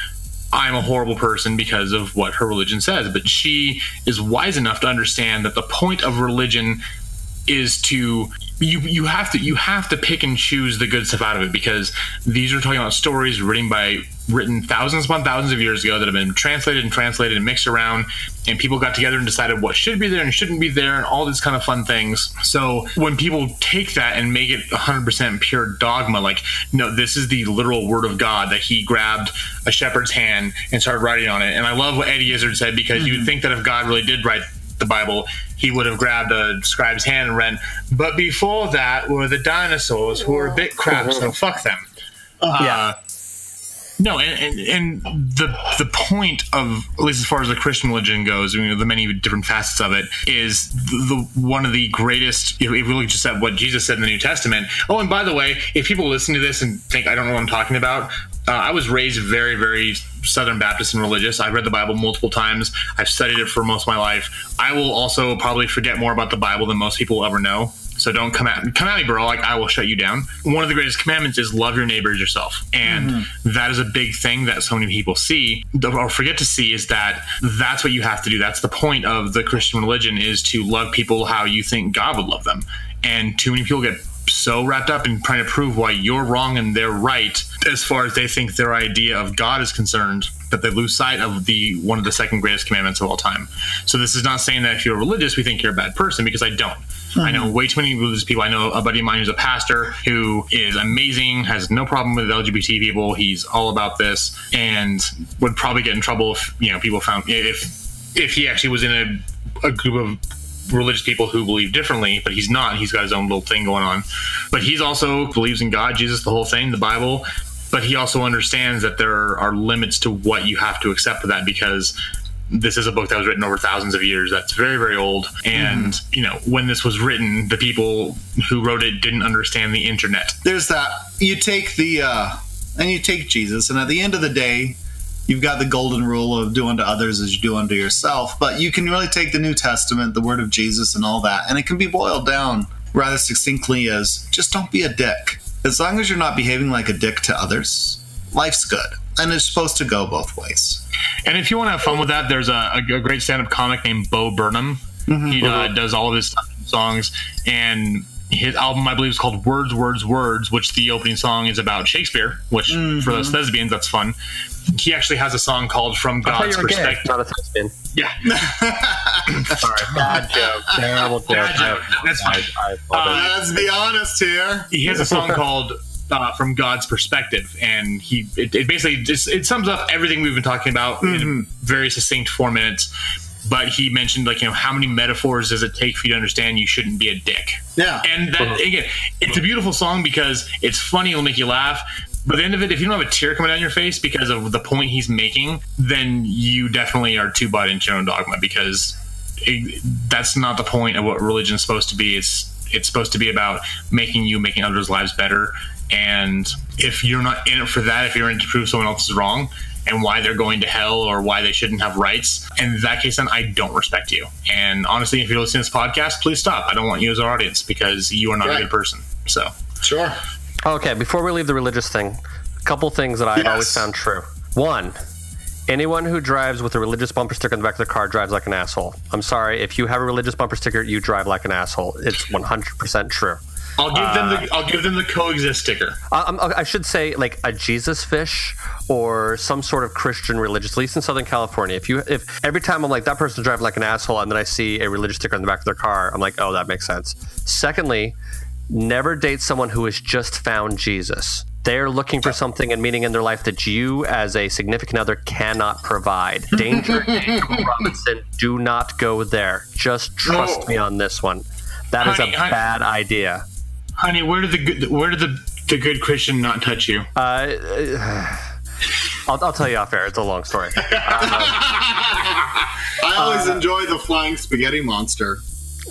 I'm a horrible person because of what her religion says. But she is wise enough to understand that the point of religion is to you you have to you have to pick and choose the good stuff out of it because these are talking about stories written by written thousands upon thousands of years ago that have been translated and translated and mixed around and people got together and decided what should be there and shouldn't be there and all these kind of fun things. So when people take that and make it 100% pure dogma like no this is the literal word of god that he grabbed a shepherd's hand and started writing on it. And i love what eddie izzard said because you would think that if god really did write the Bible, he would have grabbed a scribe's hand and read, but before that were the dinosaurs who were a bit crap, so fuck them. Uh, no, and, and, and the the point of at least as far as the Christian religion goes, you know, the many different facets of it is the, the one of the greatest. If we look just at what Jesus said in the New Testament. Oh, and by the way, if people listen to this and think I don't know what I'm talking about, uh, I was raised very, very Southern Baptist and religious. I've read the Bible multiple times. I've studied it for most of my life. I will also probably forget more about the Bible than most people will ever know. So don't come at come at me, bro. Like I will shut you down. One of the greatest commandments is love your neighbor as yourself, and mm-hmm. that is a big thing that so many people see or forget to see is that that's what you have to do. That's the point of the Christian religion is to love people how you think God would love them. And too many people get so wrapped up in trying to prove why you're wrong and they're right as far as they think their idea of God is concerned that they lose sight of the one of the second greatest commandments of all time. So this is not saying that if you're religious we think you're a bad person because I don't. I know hmm. way too many religious people. I know a buddy of mine who's a pastor who is amazing, has no problem with LGBT people. He's all about this, and would probably get in trouble if you know people found if if he actually was in a, a group of religious people who believe differently, but he's not. He's got his own little thing going on. But he's also believes in God, Jesus, the whole thing, the Bible. But he also understands that there are limits to what you have to accept with that because this is a book that was written over thousands of years. That's very, very old. And, you know, when this was written, the people who wrote it didn't understand the internet. There's that. You take the, uh, and you take Jesus, and at the end of the day, you've got the golden rule of do unto others as you do unto yourself. But you can really take the New Testament, the word of Jesus, and all that, and it can be boiled down rather succinctly as just don't be a dick. As long as you're not behaving like a dick to others, life's good. And it's supposed to go both ways. And if you want to have fun with that, there's a, a great stand-up comic named Bo Burnham. He uh, does all of his songs, and his album, I believe, is called Words, Words, Words, which the opening song is about Shakespeare. Which for those lesbians, that's fun. He actually has a song called "From I God's you were gay, Perspective." Not a thespian. Yeah, Sorry, bad joke. Terrible joke. Joke. That's fine. I- I apologize. Uh, let's be honest here. he has a song called uh, "From God's Perspective," and he it, it basically just it sums up everything we've been talking about in a very succinct four minutes. But he mentioned like you know how many metaphors does it take for you to understand you shouldn't be a dick? Yeah. And that uh-huh. again, it's a beautiful song because it's funny, it'll make you laugh. But the end of it, if you don't have a tear coming down your face because of the point he's making, then you definitely are too bought into your own dogma because it, that's not the point of what religion is supposed to be. It's it's supposed to be about making you, making others' lives better. And if you're not in it for that, if you're in it to prove someone else is wrong and why they're going to hell or why they shouldn't have rights, in that case, then I don't respect you. And honestly, if you're listening to this podcast, please stop. I don't want you as our audience because you are not Right. a good person. So. Sure. Okay, before we leave the religious thing, a couple things that I've Yes. always found true. One, anyone who drives with a religious bumper sticker in the back of their car drives like an asshole. I'm sorry, if you have a religious bumper sticker, you drive like an asshole. It's 100% true. I'll give them Uh, the I'll give them the coexist sticker. I, I should say like a Jesus fish or some sort of Christian religious, at least in Southern California. If you if every time I'm like that person's driving like an asshole, and then I see a religious sticker on the back of their car, I'm like, oh, that makes sense. Secondly, never date someone who has just found Jesus. They're looking for something and meaning in their life that you, as a significant other, cannot provide. Danger, danger, Robinson. Do not go there. Just trust No. me on this one. That is Honey, a honey. bad idea. Honey, where did the good where did the the good Christian not touch you? Uh, I'll, I'll tell you off air. It's a long story. I always enjoy the flying spaghetti monster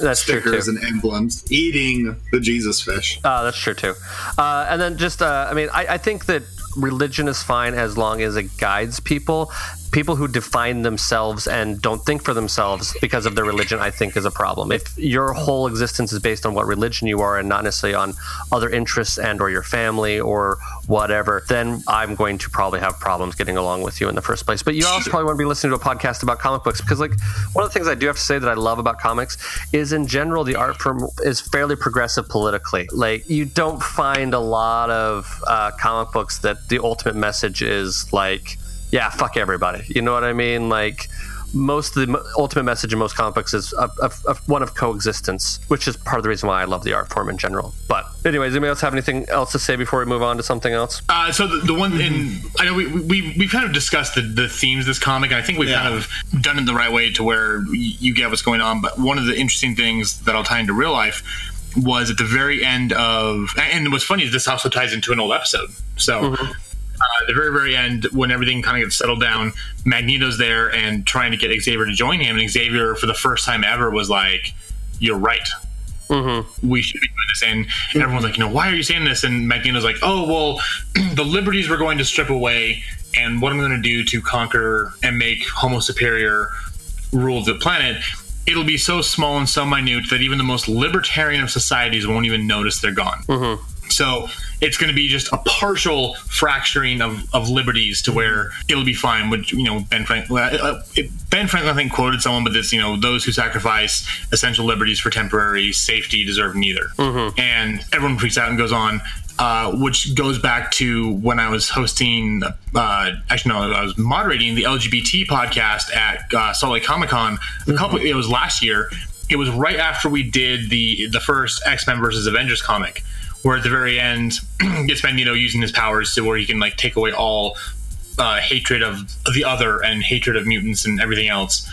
That's true stickers and emblems eating the Jesus fish. Uh, that's true too. Uh, and then just, uh, I mean, I, I think that religion is fine as long as it guides people. People who define themselves and don't think for themselves because of their religion, I think, is a problem. If your whole existence is based on what religion you are and not necessarily on other interests and or your family or whatever, then I'm going to probably have problems getting along with you in the first place. But you also probably want to be listening to a podcast about comic books because, like, one of the things I do have to say that I love about comics is, in general, the art form is fairly progressive politically. Like, you don't find a lot of uh, comic books that the ultimate message is like, yeah, fuck everybody. You know what I mean? Like. Most of the ultimate message in most comics is a, a, a- one of coexistence, which is part of the reason why I love the art form in general. But, anyways, anybody else have anything else to say before we move on to something else? Uh, so the, the one in I know we we we kind of discussed the, the themes of this comic, and I think we've Yeah. kind of done it the right way to where you get what's going on. But one of the interesting things that I'll tie into real life was at the very end of, and what's funny is this also ties into an old episode. So. Uh, the very, very end, when everything kind of gets settled down, Magneto's there and trying to get Xavier to join him. And Xavier, for the first time ever, was like, You're right. we should be doing this. And everyone's like, you know, why are you saying this? And Magneto's like, oh, well, the liberties we're going to strip away, and what I'm going to do to conquer and make Homo Superior rule the planet it'll be so small and so minute that even the most libertarian of societies won't even notice they're gone. So it's going to be just a partial fracturing of, of liberties to where it'll be fine. Which you know, Ben Franklin, uh, Ben Franklin, I think quoted someone, but this, you know, those who sacrifice essential liberties for temporary safety deserve neither. And everyone freaks out and goes on. Uh, which goes back to when I was hosting, uh, actually no, I was moderating the LGBT podcast at uh, Salt Lake Comic Con a couple. It was last year. It was right after we did the the first X Men versus Avengers comic, where at the very end, gets Magneto using his powers to where he can like take away all uh, hatred of the other and hatred of mutants and everything else.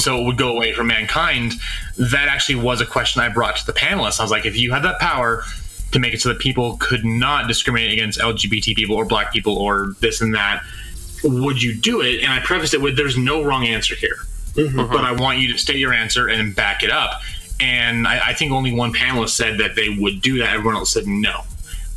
So it would go away from mankind. That actually was a question I brought to the panelists. I was like, if you had that power to make it so that people could not discriminate against LGBT people or black people or this and that, would you do it? And I prefaced it with, there's no wrong answer here. But I want you to state your answer and back it up. And I, I think only one panelist said that they would do that. Everyone else said no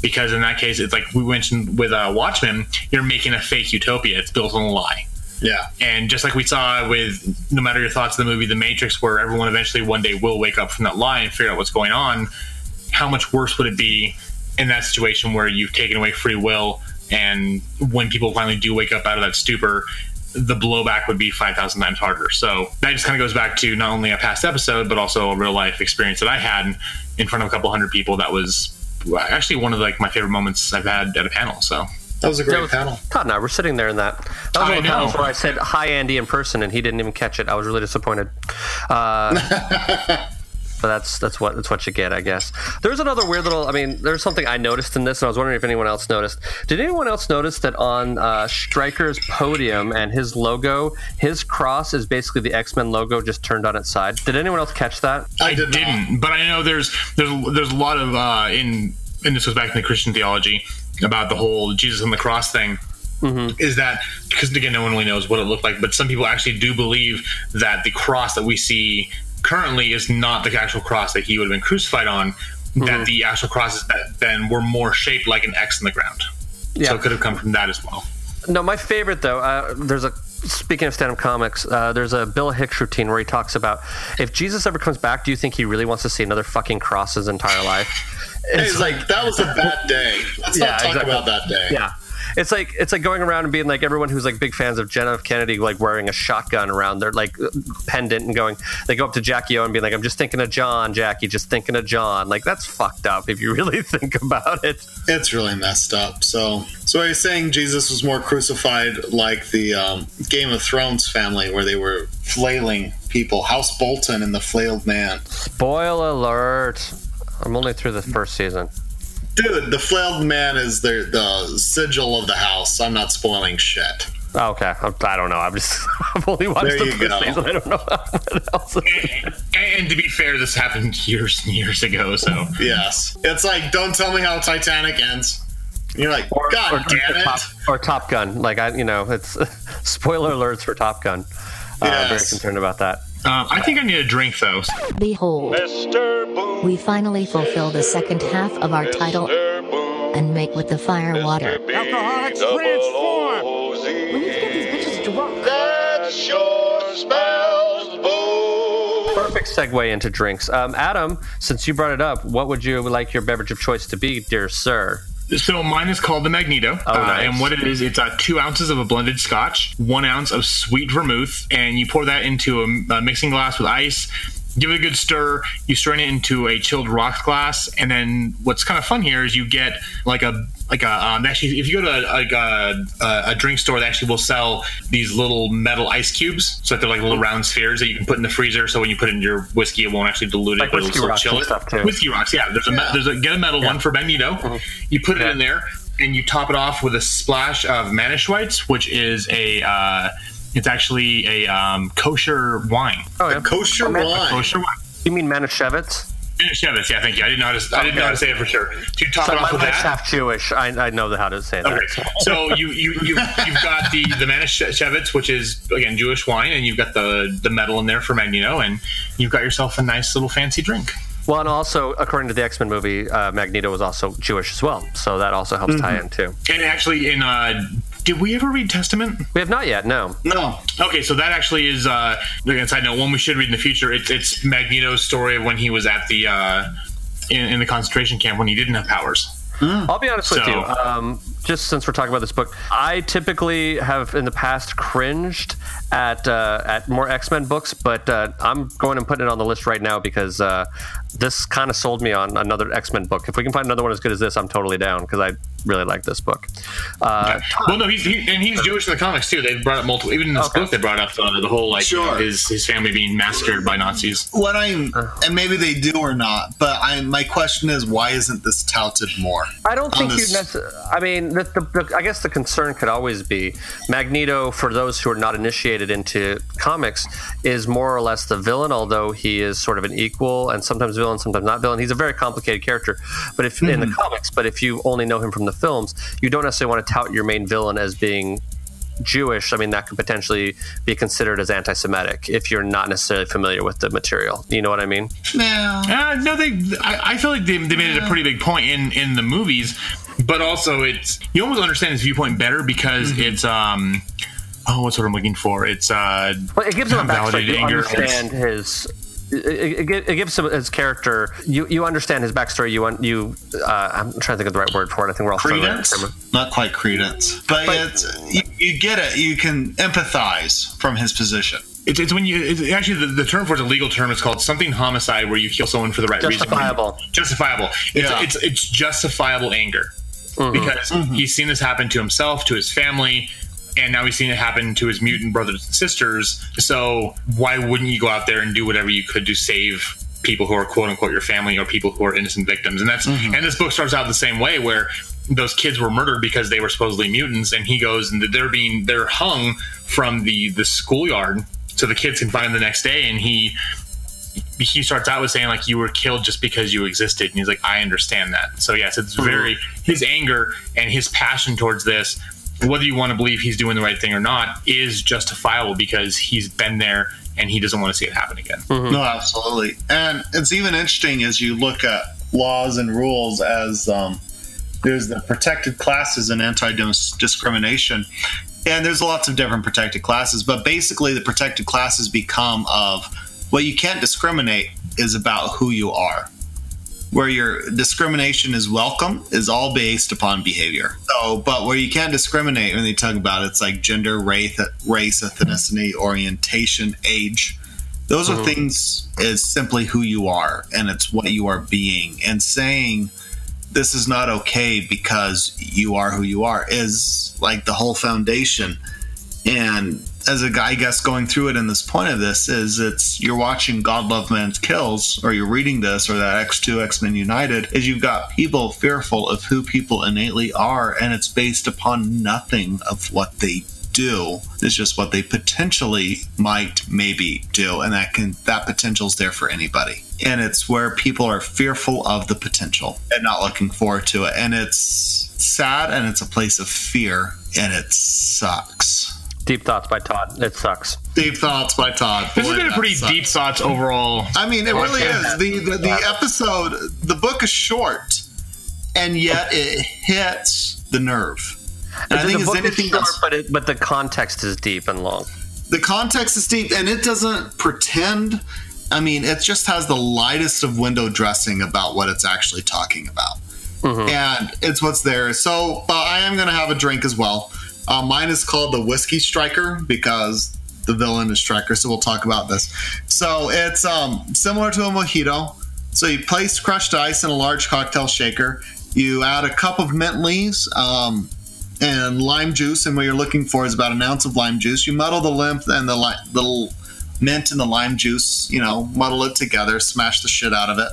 because in that case, it's like we mentioned with uh, Watchmen, you're making a fake utopia. It's built on a lie. Yeah. And just like we saw with no matter your thoughts of the movie The Matrix, where everyone eventually one day will wake up from that lie and figure out what's going on, how much worse would it be in that situation where you've taken away free will and when people finally do wake up out of that stupor, the blowback would be 5,000 times harder. So that just kind of goes back to not only a past episode, but also a real life experience that I had in front of a couple hundred people. That was actually one of like my favorite moments I've had at a panel. So That was a great was- panel. Todd and I were sitting there in that. That was I one of the know. panels where I said hi Andy in person and he didn't even catch it. I was really disappointed. Uh, but that's that's what that's what you get, I guess. There's another weird little. I mean, there's something I noticed in this, and I was wondering if anyone else noticed. Did anyone else notice that on uh, Stryker's podium and his logo, his cross is basically the X Men logo just turned on its side? Did anyone else catch that? I did not. didn't, but I know there's there's there's a lot of uh, in and this goes back to the Christian theology about the whole Jesus on the cross thing. Is that because again, no one really knows what it looked like, but some people actually do believe that the cross that we see currently is not the actual cross that he would have been crucified on. That the actual crosses that then were more shaped like an X in the ground. Yeah. So it could have come from that as well. No, my favorite though. Uh, there's a speaking of stand-up comics. Uh, there's a Bill Hicks routine where he talks about if Jesus ever comes back, do you think he really wants to see another fucking cross his entire life? It's like that was a bad day. Let's Yeah, not talk exactly. about that day. Yeah. It's like it's like going around and being like everyone who's like big fans of John F. Kennedy, like wearing a shotgun around their like pendant and going. They go up to Jackie O and being like, "I'm just thinking of John, Jackie, just thinking of John." Like that's fucked up if you really think about it. It's really messed up. So, so are you saying Jesus was more crucified like the um, Game of Thrones family, where they were flailing people? House Bolton and the flayed man. Spoil alert! I'm only through the first season. Dude, the flayed man is the the sigil of the house. I'm not spoiling shit. Oh, okay, I'm, I don't know. I'm just I've only watched There the you first go. season. I don't know what else. And, and to be fair, this happened years and years ago. So Yes, it's like don't tell me how Titanic ends. You're like, God or, damn it! Top, or Top Gun. Like I, you know, it's spoiler alerts for Top Gun. Uh, I'm very concerned about that. Um, I think I need a drink though. Behold, we finally fulfill the second half of our title and make with the fire water. Alcoholics transform! We need to get these bitches drunk. That sure smells boo. Perfect segue into drinks. Um, Adam, since you brought it up, what would you like your beverage of choice to be, dear sir? So mine is called the Magneto, Oh, uh, and what it is, it's uh, two ounces of a blended Scotch, one ounce of sweet vermouth, and you pour that into a, a mixing glass with ice. Give it a good stir. You strain it into a chilled rocks glass, and then what's kind of fun here is you get like a like a um, actually if you go to a, like a, a, a drink store, they actually will sell these little metal ice cubes, so that they're like little round spheres that you can put in the freezer. So when you put it in your whiskey, it won't actually dilute it, Like but it'll whiskey rocks chill and it. stuff, too. Whiskey rocks, yeah. There's a me- there's a get a metal one for Magneto. You put it in there and you top it off with a splash of Manischewitz, which is a uh, it's actually a um, kosher wine. Oh, yeah. Kosher A wine. kosher wine. You mean Manischewitz? Manischewitz, yeah, thank you. I didn't know how to I didn't know how to say it for sure. To top So it off with that. half Jewish. I, I know how to say that. Okay, so you you you you've got the the Manischewitz, which is again Jewish wine, and you've got the the metal in there for Magneto, and you've got yourself a nice little fancy drink. Well, and also, according to the X Men movie, uh, Magneto was also Jewish as well, so that also helps tie in too. And actually, in uh, Did we ever read Testament? We have not yet. No. No. Okay, so that actually is uh again side note, one we should read in the future. It's it's Magneto's story of when he was at the uh in, in the concentration camp when he didn't have powers. I'll be honest with you. Um, just since we're talking about this book, I typically have in the past cringed at uh, at more X Men books, but uh, I'm going and putting it on the list right now because uh, this kind of sold me on another X Men book. If we can find another one as good as this, I'm totally down because I really like this book. Uh, Well, no, he's he, and he's Jewish in the comics too. They brought up multiple. Even in this Okay. book, they brought up uh, the whole like you know, Sure. his his family being massacred by Nazis. What I'm, and maybe they do or not, but I, my question is, why isn't this touted more? I don't think on you this- necessarily. I mean, the, the, the, I guess the concern could always be Magneto. For those who are not initiated into comics, is more or less the villain. Although he is sort of an equal and sometimes villain, sometimes not villain. He's a very complicated character. But if in the comics, but if you only know him from the films, you don't necessarily want to tout your main villain as being Jewish. I mean, that could potentially be considered as anti-Semitic if you're not necessarily familiar with the material. You know what I mean? Nah. Uh, no, they. I, I feel like they, they made it a pretty big point in in the movies, but also it's you almost understand his viewpoint better because it's um. Oh, what's what I'm looking for? It's uh. Well, it gives him a backstory. validated You anger. understand his. It, it, it- it gives him his character. You you understand his backstory. You want you. Uh, I'm trying to think of the right word for it. I think we're all struggling Credence? Not quite credence, but, But- it's you, you get it. You can empathize from his position. It's, it's when you it's actually the, the term for it's a legal term. It's called something homicide, where you kill someone for the right Justifiable. reason. Justifiable. It's, Yeah. it's it's justifiable anger Mm-hmm. because he's seen this happen to himself, to his family, and now he's seen it happen to his mutant brothers and sisters. So why wouldn't you go out there and do whatever you could to save people who are quote unquote your family or people who are innocent victims? And that's and this book starts out the same way where those kids were murdered because they were supposedly mutants, and he goes and they're being they're hung from the the schoolyard so the kids can find them the next day, and he he starts out with saying like you were killed just because you existed. And he's like i understand that. So yes it's very his anger and his passion towards this whether you want to believe he's doing the right thing or not is justifiable because he's been there and he doesn't want to see it happen again. No, absolutely. And it's even interesting as you look at laws and rules as um, there's the protected classes and anti-discrimination. And there's lots of different protected classes, but basically the protected classes become of what you can't discriminate is about who you are. Where your discrimination is welcome is all based upon behavior. So, but where you can't discriminate when they talk about it, it's like gender, race, race, ethnicity, orientation, age. Those are mm-hmm. things is simply who you are and it's what you are being. And saying this is not okay because you are who you are is like the whole foundation. And as a guy, I guess going through it in this point of this is it's you're watching God Loves, Man Kills, or you're reading this, or that X2 X Men United, is you've got people fearful of who people innately are, and it's based upon nothing of what they do. It's just what they potentially might maybe do, and that can that potential's there for anybody. And it's where people are fearful of the potential and not looking forward to it. And it's sad and it's a place of fear and it sucks. Deep thoughts by Todd. It sucks. Deep thoughts by Todd. this has been a pretty sucks. deep thoughts overall I mean, it really is. The, the the episode, the book is short, and yet it hits the nerve. And I think as book is anything short, else, but it, but the context is deep and long. the context is deep, and it doesn't pretend. I mean, it just has the lightest of window dressing about what it's actually talking about, mm-hmm. and it's what's there. So, but I am going to have a drink as well. Uh, mine is called the Whiskey Striker because the villain is Stryker. So we'll talk about this. So it's um, similar to a mojito. So you place crushed ice in a large cocktail shaker. You add a cup of mint leaves um, and lime juice, and what you're looking for is about an ounce of lime juice. You muddle the lymph and the li- little mint and the lime juice. You know, muddle it together, smash the shit out of it,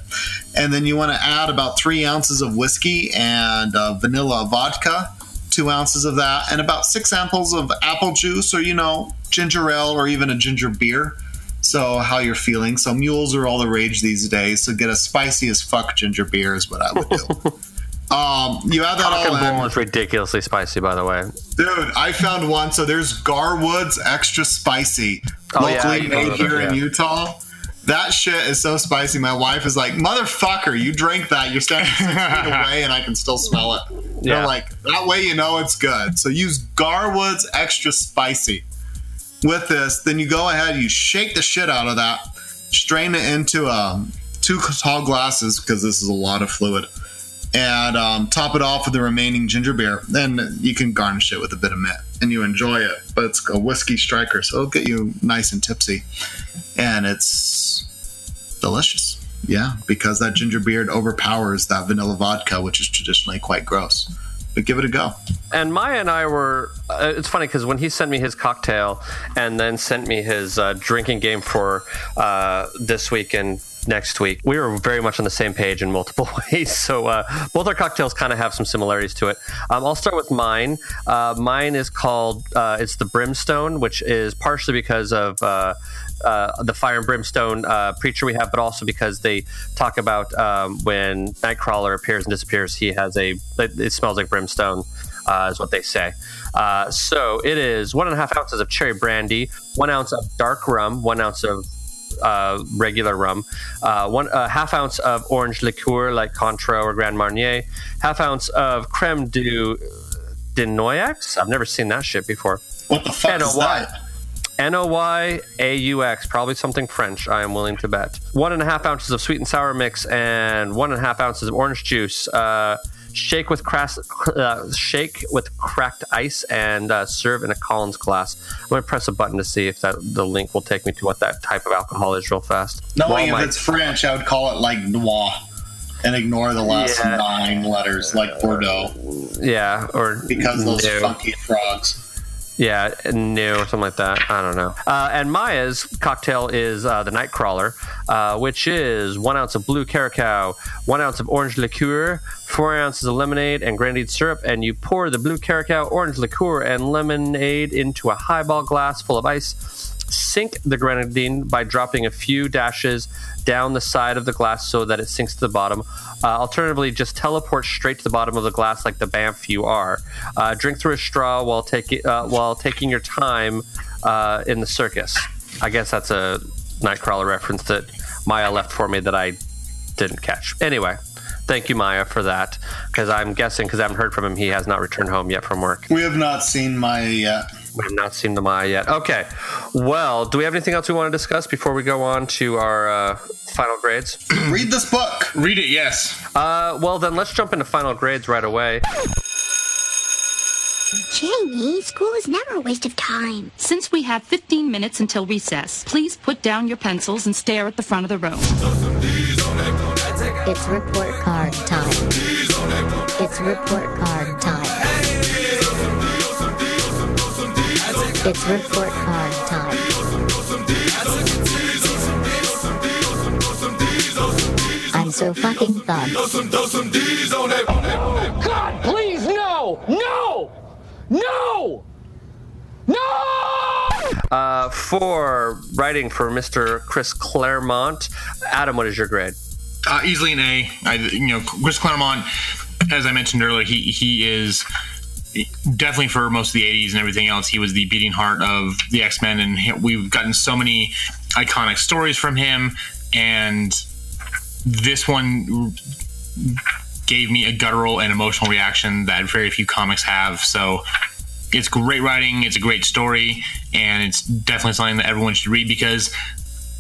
and then you want to add about three ounces of whiskey and uh, vanilla vodka, two ounces of that, and about six samples of apple juice, or you know, ginger ale, or even a ginger beer. So how you're feeling? So mules are all the rage these days. So get a spicy as fuck ginger beer is what I would do. um, you add that Cock all and in. Bull is ridiculously spicy, by the way. Dude, I found one. So there's Garwood's Extra Spicy, Oh, yeah, locally you made know here that, in. Utah. That shit is so spicy. My wife is like, "Motherfucker, you drink that? You're standing six feet away, and I can still smell it." Yeah. They're like, "That way, you know it's good." So use Garwood's extra spicy with this. Then you go ahead, you shake the shit out of that, strain it into um, two tall glasses because this is a lot of fluid, and um, top it off with the remaining ginger beer. Then you can garnish it with a bit of mint, and you enjoy it. But it's a whiskey striker, so it'll get you nice and tipsy, and it's delicious. Yeah, because that ginger beer overpowers that vanilla vodka, which is traditionally quite gross. But give it a go. And Maya and I were. Uh, it's funny because when he sent me his cocktail and then sent me his uh, drinking game for uh, this week and next week, we were very much on the same page in multiple ways. So uh, both our cocktails kind of have some similarities to it. Um, I'll start with mine. Uh, mine is called. Uh, it's the Brimstone, which is partially because of. Uh, the fire and brimstone uh, preacher we have, but also because they talk about um, when Nightcrawler appears and disappears, he has a it, it smells like brimstone, uh, is what they say. Uh, so it is one and a half ounces of cherry brandy, one ounce of dark rum, one ounce of uh, regular rum, uh, one uh, half ounce of orange liqueur like Cointreau or Grand Marnier, half ounce of creme du de Noyaux. I've never seen that shit before. What the fuck is that? N O Y A U X, probably something French, I am willing to bet. One and a half ounces of sweet and sour mix and one and a half ounces of orange juice. Uh, shake with crass, uh, shake with cracked ice and uh, serve in a Collins glass. I'm going to press a button to see if that the link will take me to what that type of alcohol is real fast. Knowing if my- it's French, I would call it like noir and ignore the last Yeah. nine letters, like Bordeaux, yeah, or because those no. funky frogs. Yeah, new or something like that. I don't know. Uh, and Maya's cocktail is uh, the Nightcrawler, uh, which is one ounce of blue curaçao, one ounce of orange liqueur, four ounces of lemonade and grenadine syrup, and you pour the blue curaçao, orange liqueur, and lemonade into a highball glass full of ice. Sink the grenadine by dropping a few dashes down the side of the glass so that it sinks to the bottom. Uh, alternatively, just teleport straight to the bottom of the glass like the Banff you are. Uh, drink through a straw while taking uh, while taking your time uh, in the circus. I guess that's a Nightcrawler reference that Maya left for me that I didn't catch. Anyway, thank you, Maya, for that. Because I'm guessing, because I haven't heard from him, he has not returned home yet from work. We have not seen Maya yet. We have not seen the Maya yet. Okay. Well, do we have anything else we want to discuss before we go on to our uh, final grades? Read this book. Read it, yes. Uh, well, then let's jump into final grades right away. Jamie, school is never a waste of time. Since we have 15 minutes until recess, please put down your pencils and stare at the front of the room. It's report card time. It's report card It's report card time. I'm so fucking fun. God, please, no! No! No! No! Uh, for writing for Mr. Chris Claremont, Adam, what is your grade? Uh, easily an A. I, you know, Chris Claremont, as I mentioned earlier, he he is definitely for most of the 80s and everything else he was the beating heart of the x-men and we've gotten so many iconic stories from him and this one gave me a guttural and emotional reaction that very few comics have so it's great writing it's a great story and it's definitely something that everyone should read because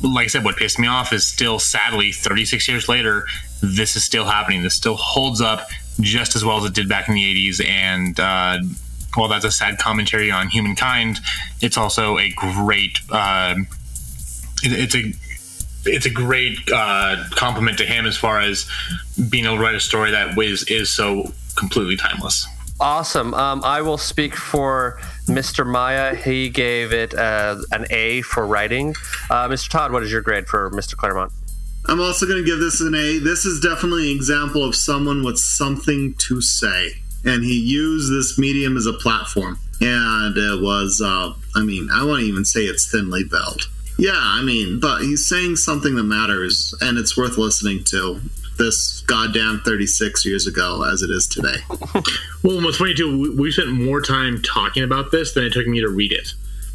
like I said, what pissed me off is still sadly 36 years later, this is still happening. This still holds up just as well as it did back in the 80s. And uh, while that's a sad commentary on humankind, it's also a great. Uh, it, it's a it's a great uh, compliment to him as far as being able to write a story that is is so completely timeless. Awesome. Um, I will speak for Mr. Maya. He gave it uh, an A for writing. Uh, Mr. Todd, what is your grade for Mr. Claremont? I'm also going to give this an A. This is definitely an example of someone with something to say. And he used this medium as a platform. And it was, uh, I mean, I won't even say it's thinly veiled. Yeah, I mean, but he's saying something that matters and it's worth listening to this goddamn 36 years ago as it is today. Well, what's funny too, we, we spent more time talking about this than it took me to read it.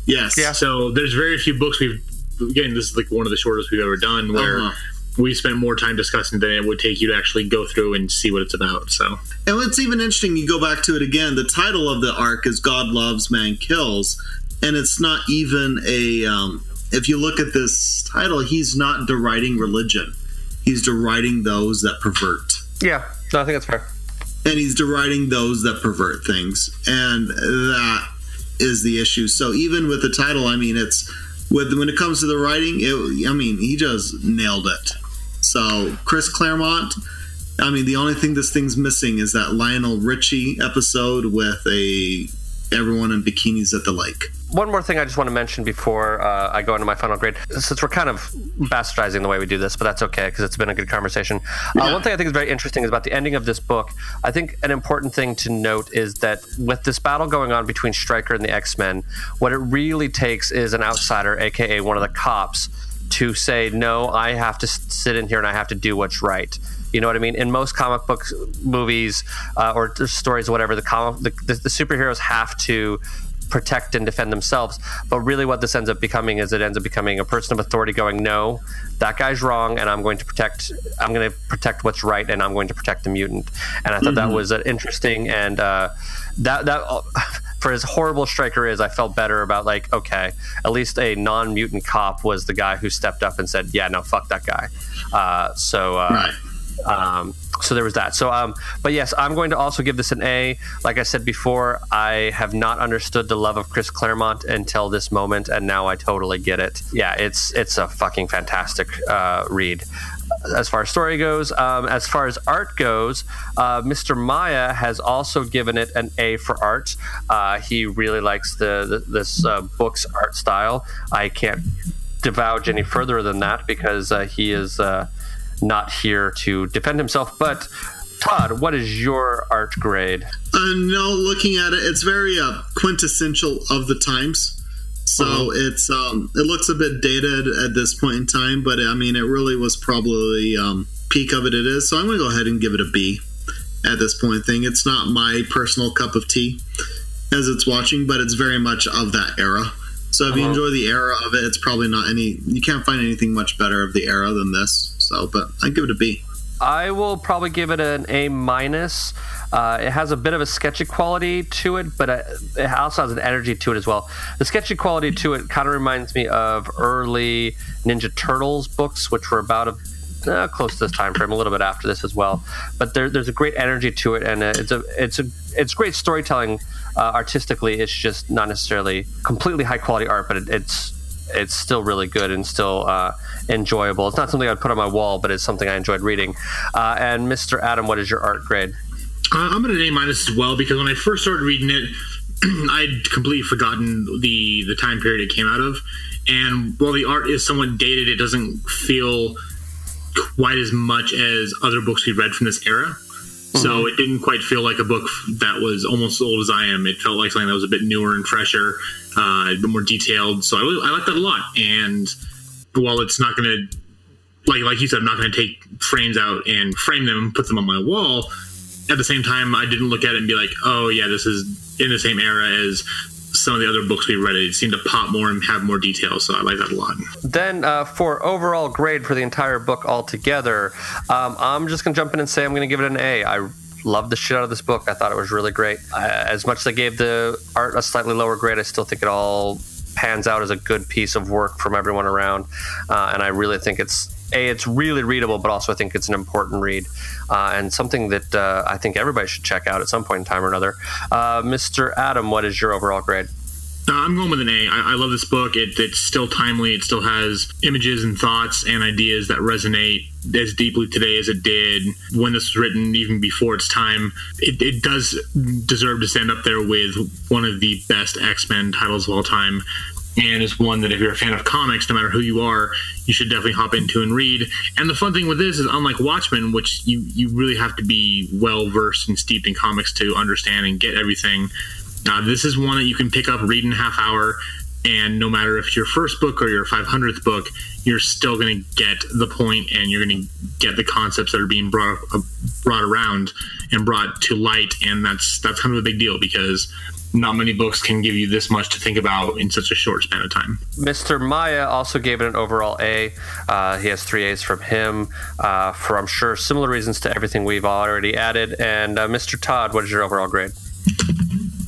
Yes. Yeah. So there's very few books we've again, this is like one of the shortest we've ever done, where Uh-huh. We spent more time discussing than it would take you to actually go through and see what it's about. So And it's even interesting, you go back to it again. The title of the arc is "God Loves, Man Kills," and it's not even a. Um, if you look at this title, he's not deriding religion; he's deriding those that pervert. Yeah, no, I think that's fair. and he's deriding those that pervert things and that is the issue so even with the title i mean it's with when it comes to the writing it, i mean he just nailed it so chris claremont i mean the only thing this thing's missing is that lionel richie episode with a everyone in bikinis at the lake One more thing I just want to mention before uh, I go into my final grade, since we're kind of bastardizing the way we do this, but that's okay because it's been a good conversation. Uh, one thing I think is very interesting is about the ending of this book. I think an important thing to note is that with this battle going on between Stryker and the X Men, what it really takes is an outsider, aka one of the cops, to say, no, I have to sit in here and I have to do what's right. You know what I mean? In most comic books, movies, uh, or stories, whatever, the, comic, the, the, the superheroes have to protect and defend themselves. But really, what this ends up becoming is it ends up becoming a person of authority going, no, that guy's wrong, and I'm going to protect. I'm going to protect what's right, and I'm going to protect the mutant. And I thought that Mhm. was uh, interesting, and uh, that that. For as horrible Stryker is, I felt better about like okay, at least a non-mutant cop was the guy who stepped up and said, "Yeah, no, fuck that guy." Uh, so uh, um, so there was that. So, um, but yes, I'm going to also give this an A. Like I said before, I have not understood the love of Chris Claremont until this moment, and now I totally get it. Yeah, it's it's a fucking fantastic uh, read. As far as story goes, um, as far as art goes, uh, Mr. Maya has also given it an A for art. Uh, he really likes the, the this uh, book's art style. I can't divulge any further than that because uh, he is uh, not here to defend himself. But Todd, what is your art grade? Uh, no, looking at it, it's very quintessential of the times. So it's um, it looks a bit dated at this point in time, but I mean, it really was probably um, peak of it. It is. So I'm going to go ahead and give it a B at this point. Thing, it's not my personal cup of tea as it's watching, but it's very much of that era. So if you Uh-huh. enjoy the era of it, it's probably not any. You can't find anything much better of the era than this. So, but I give it a B. I will probably give it an A minus. Uh, it has a bit of a sketchy quality to it, but uh, it also has an energy to it as well. The sketchy quality to it kind of reminds me of early Ninja Turtles books, which were about a uh, close to this time frame, a little bit after this as well. But there, there's a great energy to it, and uh, it's a it's a it's great storytelling. Uh, artistically, it's just not necessarily completely high quality art, but it, it's it's still really good and still uh, enjoyable. It's not something I'd put on my wall, but it's something I enjoyed reading. Uh, and Mr. Adam, what is your art grade? Uh, I'm at an A minus as well because when I first started reading it, I'd completely forgotten the the time period it came out of, and while the art is somewhat dated, it doesn't feel quite as much as other books we read from this era. So it didn't quite feel like a book that was almost as old as I am. It felt like something that was a bit newer and fresher, uh, a bit more detailed. So I, I like that a lot. And while it's not going to, like like you said, I'm not going to take frames out and frame them, and put them on my wall. At the same time, I didn't look at it and be like, oh yeah, this is in the same era as some of the other books we've read. It seemed to pop more and have more detail. So I like that a lot. Then, uh, for overall grade for the entire book altogether, um, I'm just going to jump in and say I'm going to give it an A. I loved the shit out of this book. I thought it was really great. As much as I gave the art a slightly lower grade, I still think it all pans out as a good piece of work from everyone around. Uh, and I really think it's a it's really readable, but also I think it's an important read uh, and something that uh, I think everybody should check out at some point in time or another. Uh, Mr. Adam, what is your overall grade? Uh, I'm going with an A. I, I love this book. It, it's still timely. It still has images and thoughts and ideas that resonate as deeply today as it did when this was written, even before its time. It, it does deserve to stand up there with one of the best X Men titles of all time. And is one that if you're a fan of comics, no matter who you are, you should definitely hop into and read. And the fun thing with this is, unlike Watchmen, which you, you really have to be well versed and steeped in comics to understand and get everything, uh, this is one that you can pick up, read in a half hour, and no matter if it's your first book or your 500th book, you're still going to get the point and you're going to get the concepts that are being brought uh, brought around and brought to light. And that's that's kind of a big deal because not many books can give you this much to think about in such a short span of time. Mr. Maya also gave it an overall A. Uh, he has three A's from him uh, for, I'm sure, similar reasons to everything we've already added. And uh, Mr. Todd, what is your overall grade?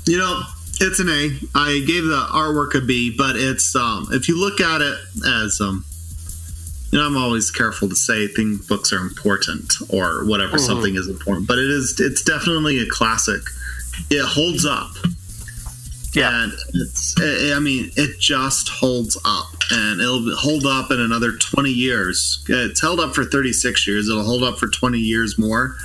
You know, it's an A. I gave the artwork a B, but it's um, if you look at it as um, you know, I'm always careful to say things books are important or whatever Mhm. something is important, but it is it's definitely a classic. It holds up. Yeah. And it's I I mean, it just holds up and it'll hold up in another 20 years. It's held up for 36 years. It'll hold up for 20 years more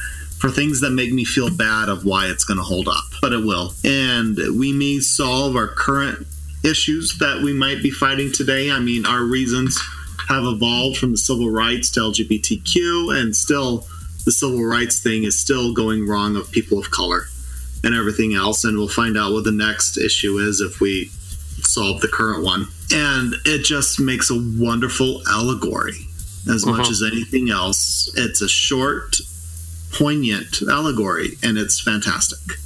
for things that make me feel bad of why it's going to hold up, but it will. And we may solve our current issues that we might be fighting today. I mean, our reasons have evolved from the civil rights to LGBTQ, and still the civil rights thing is still going wrong of people of color and everything else. And we'll find out what the next issue is if we solve the current one. And it just makes a wonderful allegory as much Mhm. as anything else. It's a short, poignant allegory, and it's fantastic.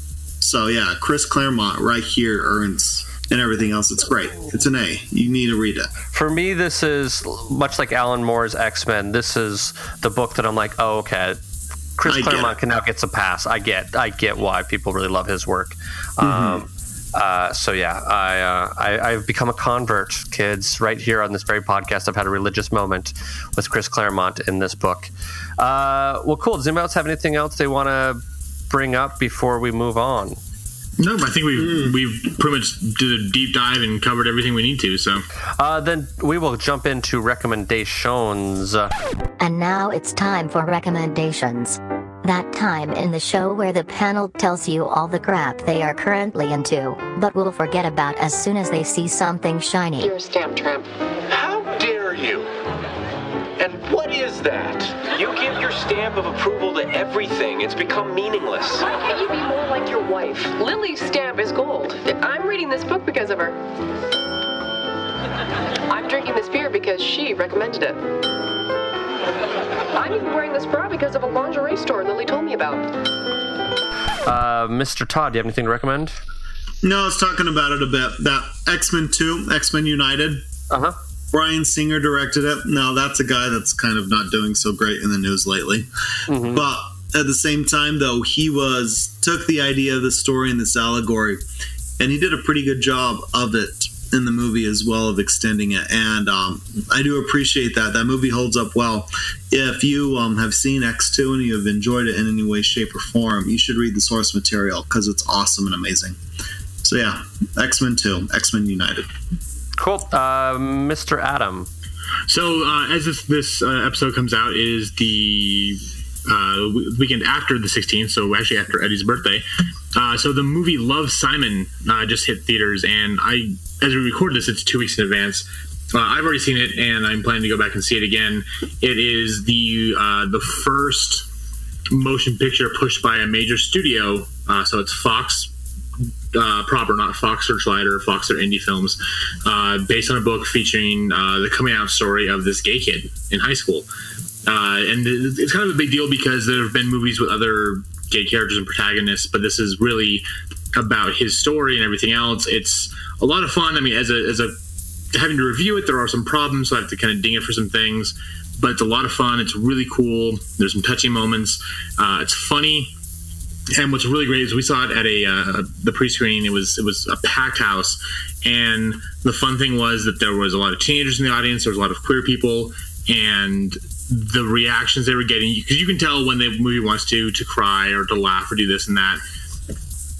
So, yeah, Chris Claremont right here earns. And everything else, it's great. It's an A. You need to read it. For me, this is much like Alan Moore's X Men. This is the book that I'm like, oh, okay. Chris I Claremont can now gets a pass. I get, I get why people really love his work. Mm-hmm. Um, uh, so yeah, I, uh, I I've become a convert, kids. Right here on this very podcast, I've had a religious moment with Chris Claremont in this book. Uh, well, cool. Does anybody else have anything else they want to bring up before we move on? No, but I think we've we've pretty much did a deep dive and covered everything we need to. So Uh, then we will jump into recommendations. Uh, And now it's time for recommendations. That time in the show where the panel tells you all the crap they are currently into, but will forget about as soon as they see something shiny. You're a stamp tramp. How dare you? And what is that? You give your stamp of approval to everything. It's become meaningless. Why can't you be more like your wife? Lily's stamp is gold. I'm reading this book because of her. I'm drinking this beer because she recommended it. I'm even wearing this bra because of a lingerie store Lily told me about. uh, Mr. Todd, do you have anything to recommend? No, I was talking about it a bit. That X Men 2, X Men United. Uh huh. Bryan Singer directed it. Now, that's a guy that's kind of not doing so great in the news lately. But at the same time, though, he was took the idea of the story and this allegory, and he did a pretty good job of it in the movie as well of extending it. And um, I do appreciate that. That movie holds up well. If you um, have seen X2 and you have enjoyed it in any way, shape, or form, you should read the source material because it's awesome and amazing. So yeah, X Men 2, X Men United. Cool. Uh, Mr. Adam. So uh, as this, this uh, episode comes out, it is the uh, weekend after the 16th, so actually after Eddie's birthday. Uh, so the movie Love Simon uh, just hit theaters, and I, as we record this, it's two weeks in advance. Uh, I've already seen it, and I'm planning to go back and see it again. It is the uh, the first motion picture pushed by a major studio, uh, so it's Fox uh, proper, not Fox Searchlight or Fox or Indie Films, based on a book featuring the coming out story of this gay kid in high school. And it's kind of a big deal because there have been movies with other gay characters and protagonists, but this is really about his story and everything else. It's a lot of fun. I mean, as a as a having to review it, there are some problems, so I have to kind of ding it for some things. But it's a lot of fun. It's really cool. There's some touching moments. Uh, it's funny. And what's really great is we saw it at a uh, the pre-screening. It was it was a packed house, and the fun thing was that there was a lot of teenagers in the audience. There was a lot of queer people, and the reactions they were getting because you can tell when the movie wants to to cry or to laugh or do this and that.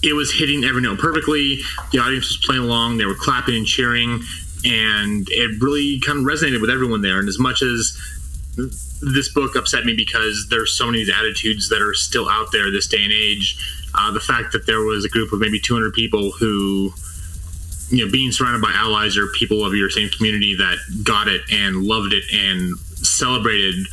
It was hitting every note perfectly. The audience was playing along. They were clapping and cheering, and it really kind of resonated with everyone there. And as much as this book upset me because there's so many attitudes that are still out there this day and age. Uh, the fact that there was a group of maybe 200 people who, you know, being surrounded by allies or people of your same community that got it and loved it and celebrated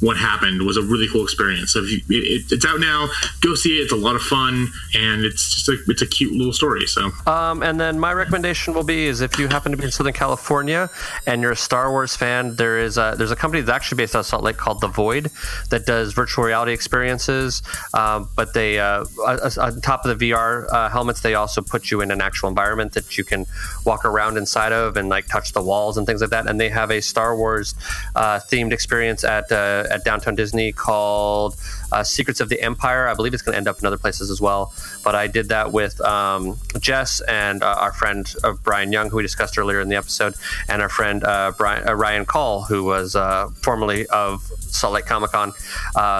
what happened was a really cool experience. So you, it, it's out now, go see it. It's a lot of fun, and it's just a it's a cute little story. So Um, and then my recommendation will be is if you happen to be in Southern California and you're a Star Wars fan, there is a, there's a company that's actually based out of Salt Lake called The Void that does virtual reality experiences. Um, but they uh, on top of the VR uh, helmets, they also put you in an actual environment that you can walk around inside of and like touch the walls and things like that. And they have a Star Wars uh, themed experience at at downtown Disney called uh, Secrets of the Empire. I believe it's going to end up in other places as well. But I did that with um, Jess and uh, our friend uh, Brian Young, who we discussed earlier in the episode, and our friend uh, Brian, uh, Ryan Call, who was formerly of Salt Lake Comic Con.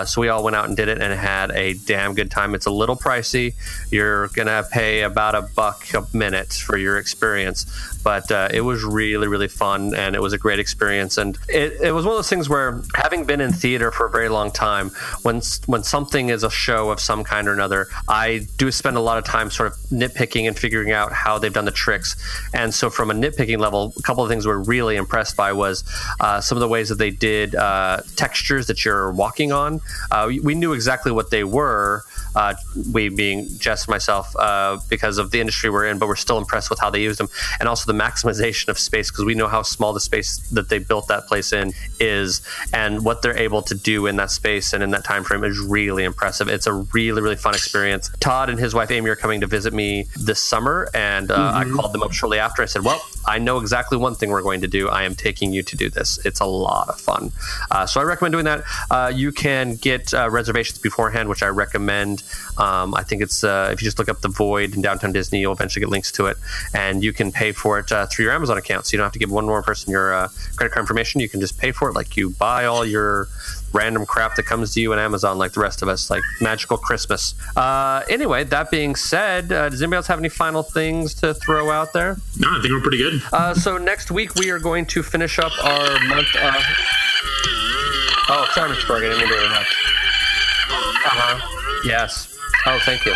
So we all went out and did it and had a damn good time. It's a little pricey. You're going to pay about a buck a minute for your experience. But uh, it was really, really fun and it was a great experience. And it, it was one of those things where, having been in theater for a very long time, when, when something is a show of some kind or another, I do spend a lot of time sort of nitpicking and figuring out how they've done the tricks. And so, from a nitpicking level, a couple of things we're really impressed by was uh, some of the ways that they did uh, textures that you're walking on. Uh, we, we knew exactly what they were. Uh, we being Jess and myself, uh, because of the industry we're in, but we're still impressed with how they used them, and also the maximization of space because we know how small the space that they built that place in is, and what they're able to do in that space and in that time frame is really impressive. It's a really really fun experience. Todd and his wife Amy are coming to visit me this summer, and uh, I called them up shortly after. I said, "Well, I know exactly one thing we're going to do. I am taking you to do this. It's a lot of fun. Uh, so I recommend doing that. Uh, you can get uh, reservations beforehand, which I recommend. Um, I think it's uh, if you just look up the Void in downtown Disney, you'll eventually get links to it, and you can pay for it uh, through your Amazon account. So you don't have to give one more person your uh, credit card information. You can just pay for it like you buy all your random crap that comes to you in Amazon, like the rest of us, like magical Christmas. Uh, anyway, that being said, uh, does anybody else have any final things to throw out there? no, I think we're pretty good. Uh, so next week we are going to finish up our month. Of... Oh, sorry, Mr. Berg, I didn't mean to interrupt. Uh-huh. Yes. Oh, thank you.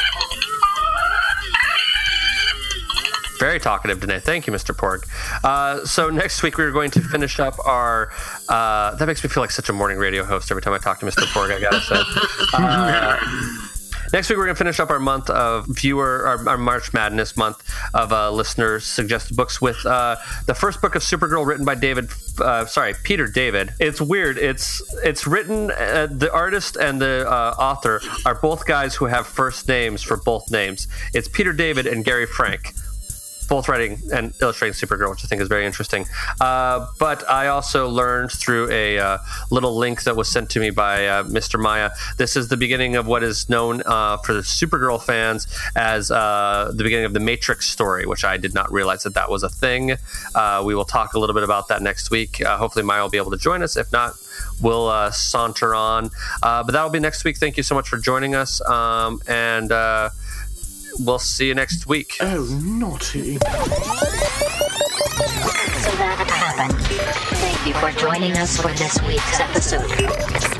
Very talkative today. Thank you, Mr. Porg. Uh, so next week we are going to finish up our. Uh, that makes me feel like such a morning radio host every time I talk to Mr. Porg. I gotta say. Uh, Next week, we're going to finish up our month of viewer, our, our March Madness month of uh, listeners suggested books with uh, the first book of Supergirl written by David, uh, sorry, Peter David. It's weird. It's it's written. Uh, the artist and the uh, author are both guys who have first names for both names. It's Peter David and Gary Frank both writing and illustrating Supergirl, which I think is very interesting. Uh, but I also learned through a uh, little link that was sent to me by uh, Mr. Maya. This is the beginning of what is known uh, for the Supergirl fans as uh, the beginning of the Matrix story, which I did not realize that that was a thing. Uh, we will talk a little bit about that next week. Hopefully, Maya will be able to join us. If not, we'll uh, saunter on. Uh, but that'll be next week. Thank you so much for joining us. Um, and uh, we'll see you next week. Oh, naughty. So that happened. Thank you for joining us for this week's episode.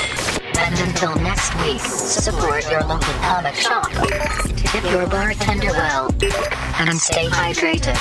And until next week, support your local comic shop. Tip your bartender well. And stay hydrated.